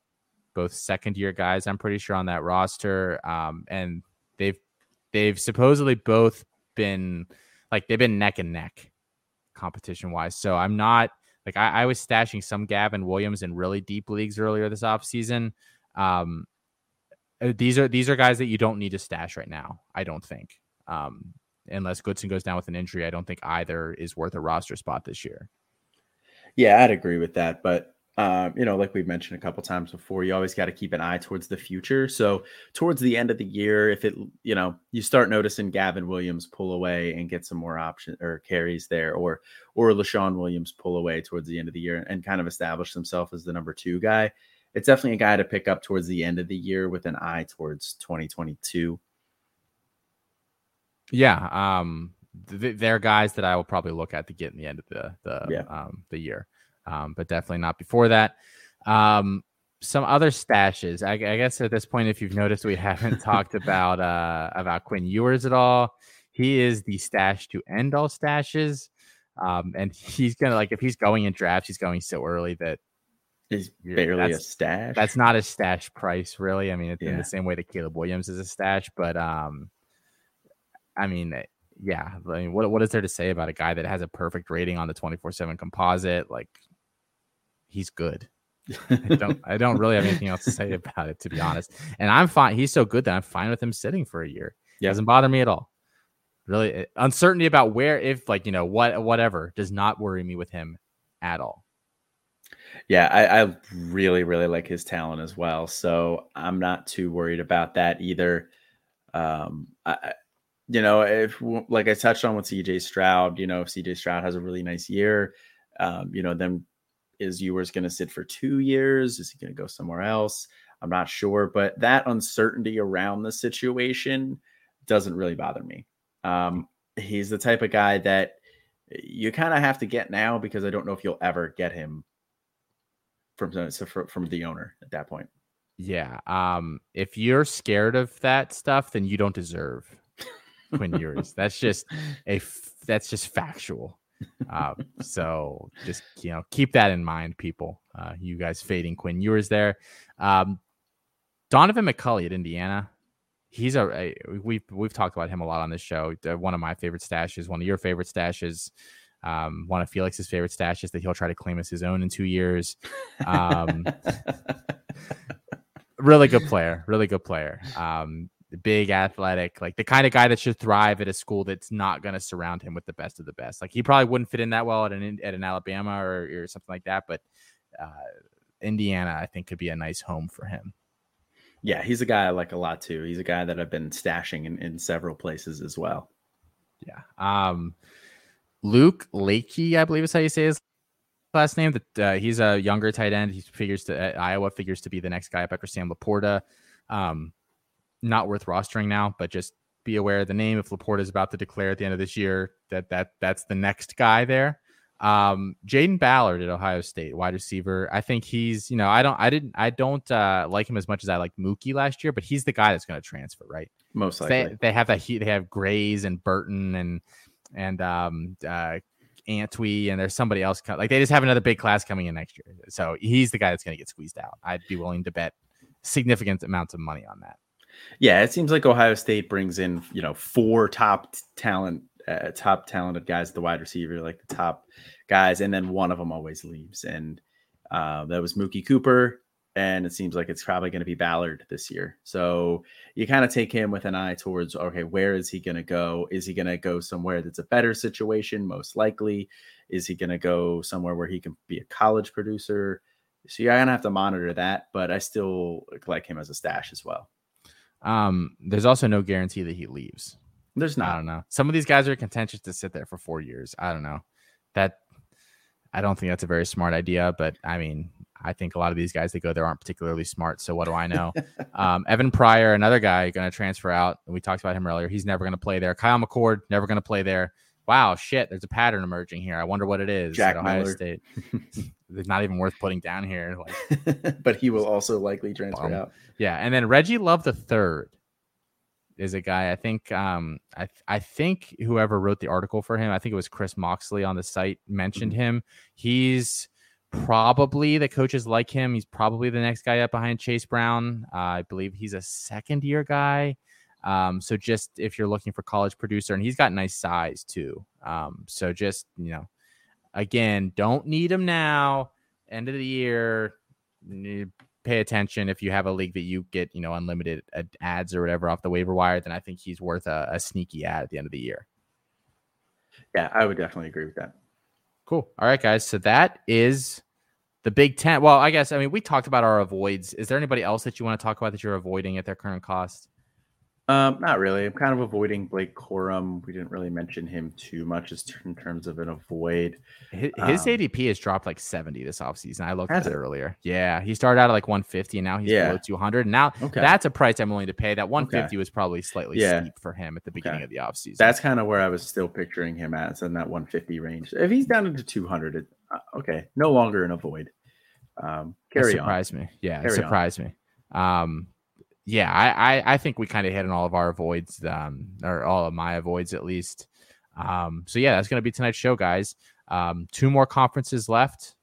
both second year guys. I'm pretty sure on that roster, um, and they've they've supposedly both been like they've been neck and neck competition wise. So I'm not like I, I was stashing some Gavin Williams in really deep leagues earlier this offseason. Um, uh, these are these are guys that you don't need to stash right now. I don't think, um, unless Goodson goes down with an injury. I don't think either is worth a roster spot this year. Yeah, I'd agree with that. But um, you know, like we've mentioned a couple times before, you always got to keep an eye towards the future. So towards the end of the year, if it, you know, you start noticing Gavin Williams pull away and get some more options or carries there, or or Leshon Williams pull away towards the end of the year and kind of establish himself as the number two guy, it's definitely a guy to pick up towards the end of the year with an eye towards 2022. Yeah, um, they're guys that I will probably look at to get in the end of the the yeah. um, the year um, but definitely not before that. Um, some other stashes. I, I, guess at this point, if you've noticed, we haven't talked about uh, about Quinn Ewers at all. He is the stash to end all stashes, um, and he's gonna like if he's going in drafts, he's going so early that is barely a stash. That's not a stash price, really. I mean, it's yeah. in the same way that Caleb Williams is a stash, but um, I mean, eh, yeah. I mean, what what is there to say about a guy that has a perfect rating on the twenty four seven composite? Like, he's good. I don't I don't really have anything else to say about it to be honest. And I'm fine. He's so good that I'm fine with him sitting for a year. Yeah. Doesn't bother me at all. Really eh, uncertainty about where if like you know what whatever does not worry me with him at all. Yeah, I, I really, really like his talent as well. So I'm not too worried about that either. Um, I, you know, if like I touched on with CJ Stroud, you know, if CJ Stroud has a really nice year, um, you know, then is Ewers going to sit for two years? Is he going to go somewhere else? I'm not sure, but that uncertainty around the situation doesn't really bother me. Um, he's the type of guy that you kind of have to get now because I don't know if you'll ever get him from from the owner at that point. Yeah. Um, if you're scared of that stuff, then you don't deserve Quinn Ewers. That's just a that's just factual. Uh, so just you know keep that in mind, people. Uh, you guys fading Quinn Ewers there. Um, Donaven McCulley at Indiana. He's a, a, we've we've talked about him a lot on this show. One of my favorite stashes, one of your favorite stashes, um, one of Felix's favorite stashes that he'll try to claim as his own in two years. Um, really good player, really good player. Um, big athletic, like the kind of guy that should thrive at a school that's not going to surround him with the best of the best. Like he probably wouldn't fit in that well at an at an Alabama or, or something like that, but uh, Indiana I think could be a nice home for him. Yeah, he's a guy I like a lot too. He's a guy that I've been stashing in, in several places as well. Yeah. Um, Luke Lachey, I believe is how you say his last name. That uh, he's a younger tight end. He figures to uh, Iowa figures to be the next guy up after Sam LaPorta. Um, not worth rostering now, but just be aware of the name. If LaPorta is about to declare at the end of this year, that that that's the next guy there. Um, Jayden Ballard at Ohio State, wide receiver. I think he's, you know, I don't, I didn't, I don't uh, like him as much as I like Mookie last year, but he's the guy that's going to transfer, right? Most likely. They, they have that. They have Grayes and Burton and and um, uh, Antwi, and there's somebody else. Like they just have another big class coming in next year, so he's the guy that's going to get squeezed out. I'd be willing to bet significant amounts of money on that. Yeah, it seems like Ohio State brings in you know four top talent, uh, top talented guys at the wide receiver, like the top guys, and then one of them always leaves, and uh, that was Mookie Cooper, and it seems like it's probably going to be Ballard this year. So you kind of take him with an eye towards okay, where is he going to go? Is he going to go somewhere that's a better situation? Most likely, is he going to go somewhere where he can be a college producer? So you're gonna have to monitor that, but I still like him as a stash as well. Um, there's also no guarantee that he leaves. There's not. I don't know. Some of these guys are contentious to sit there for four years. I don't know. That I don't think that's a very smart idea, but I mean, I think a lot of these guys that go there aren't particularly smart. So what do I know? um, Evan Pryor, another guy going to transfer out. We talked about him earlier. He's never going to play there. Kyle McCord, never going to play there. Wow, shit, there's a pattern emerging here. I wonder what it is Jack at Ohio Miller. State. it's not even worth putting down here. Like, but he will also likely transfer Um, out. yeah, and then Reggie Love the third is a guy. I think um I I think whoever wrote the article for him, I think it was Chris Moxley on the site mentioned him. He's probably the coaches like him. He's probably the next guy up behind Chase Brown. Uh, I believe he's a second year guy. Um, so just if you're looking for college producer, and he's got nice size too. Um, so just you know, again, don't need him now. End of the year, pay attention. If you have a league that you get, you know, unlimited adds or whatever off the waiver wire, then I think he's worth a, a sneaky add at the end of the year. Yeah, I would definitely agree with that. Cool. All right, guys. So that is the Big Ten. Well, I guess I mean we talked about our avoids. Is there anybody else that you want to talk about that you're avoiding at their current cost? Um, not really. I'm kind of avoiding Blake Corum. We didn't really mention him too much as in terms of an avoid. His, his Um, ADP has dropped like 70 this offseason. I looked at it it? earlier. Yeah, he started out at like 150 and now he's Yeah. below 200. And Now Okay. that's a price I'm willing to pay. That 150 was probably slightly Yeah. steep for him at the beginning Okay. of the offseason. That's kind of where I was still picturing him at, it's in that 150 range. If he's down into 200, it, uh, okay, no longer an avoid. Um, That carry on. surprised me. Yeah, it Carry on. surprised me. Um, yeah, I, I I think we kind of hit on all of our avoids, um, or all of my avoids at least. Um, so yeah, that's gonna be tonight's show, guys. Um, two more conferences left.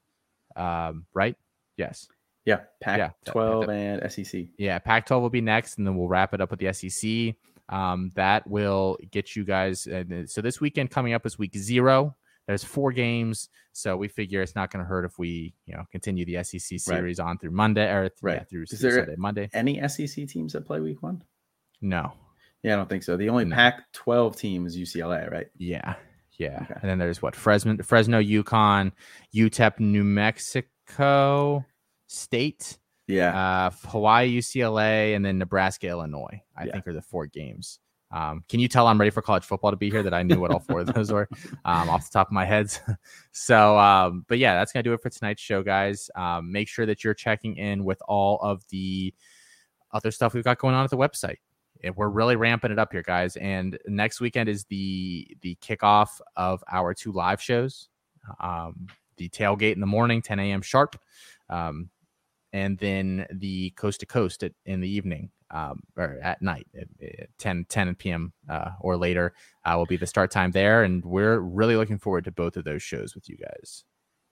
Um, right? Yes. Yeah, Pac Yeah, that- 12 that- and SEC. Yeah, Pac-12 will be next, and then we'll wrap it up with the SEC. Um, that will get you guys. Uh, so this weekend coming up is week zero. There's four games, so we figure it's not going to hurt if we, you know, continue the SEC series on through Monday or yeah, Right. through Is there- Saturday, Monday. Any SEC teams that play week one? No, Yeah, I don't think so. The only No. Pac 12 team is UCLA, right? yeah, yeah. Okay. And then there's what Fresno, Fresno, UConn, UTEP, New Mexico State, Yeah. uh, Hawaii, UCLA, and then Nebraska, Illinois. I Yeah. think are the four games. Um, can you tell I'm ready for college football to be here? That I knew what all four of those were um, off the top of my head. so, um, but yeah, that's gonna do it for tonight's show, guys. Um, make sure that you're checking in with all of the other stuff we've got going on at the website. And we're really ramping it up here, guys. And next weekend is the the kickoff of our two live shows. Um, the tailgate in the morning, 10 a.m. sharp. Um, and then the coast to coast at, in the evening um, or at night at, at 10 10 p.m. Uh, or later uh, will be the start time there, and we're really looking forward to both of those shows with you guys.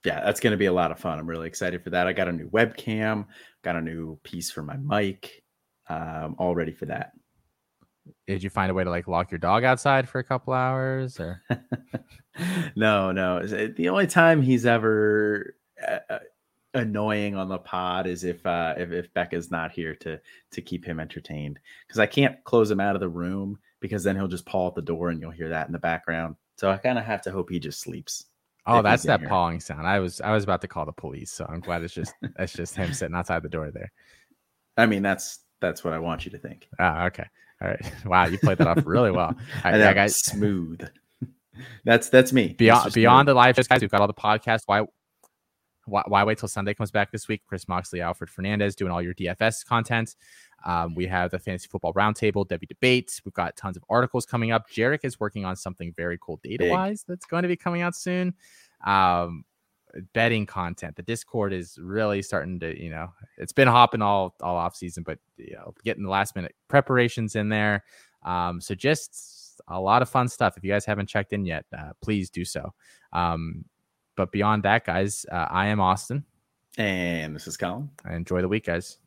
yeah, that's going to be a lot of fun. I'm really excited for that. I got a new webcam, got a new piece for my mic, um, all ready for that. Did you find a way to like lock your dog outside for a couple hours or? no, no. The only time he's ever uh, uh, annoying on the pod is if uh, if, if Becca's not here to to keep him entertained because I can't close him out of the room because then he'll just paw at the door and you'll hear that in the background. So I kind of have to hope he just sleeps. Oh, that's that here. pawing sound. I was I was about to call the police, so I'm glad it's just that's just him sitting outside the door there. I mean, that's that's what I want you to think. Ah, okay. All right. Wow, you played that off really well. All right, And yeah, guys. smooth. that's that's me. beyond Mr. beyond Smooth. the live guys, we've got all the podcasts. Why, why why wait till Sunday comes back this week? Chris Moxley, Alfred Fernandez doing all your DFS content. Um, we have the fantasy football roundtable, Devy debates. We've got tons of articles coming up. Jarek is working on something very cool data wise that's going to be coming out soon. Um, betting content. The Discord is really starting to, you know, it's been hopping all all off season, but you know, getting the last minute preparations in there. Um, so just a lot of fun stuff. If you guys haven't checked in yet, uh, please do so. Um, but beyond that, guys, uh, I am Austin. And this is Colin. I enjoy the week, guys.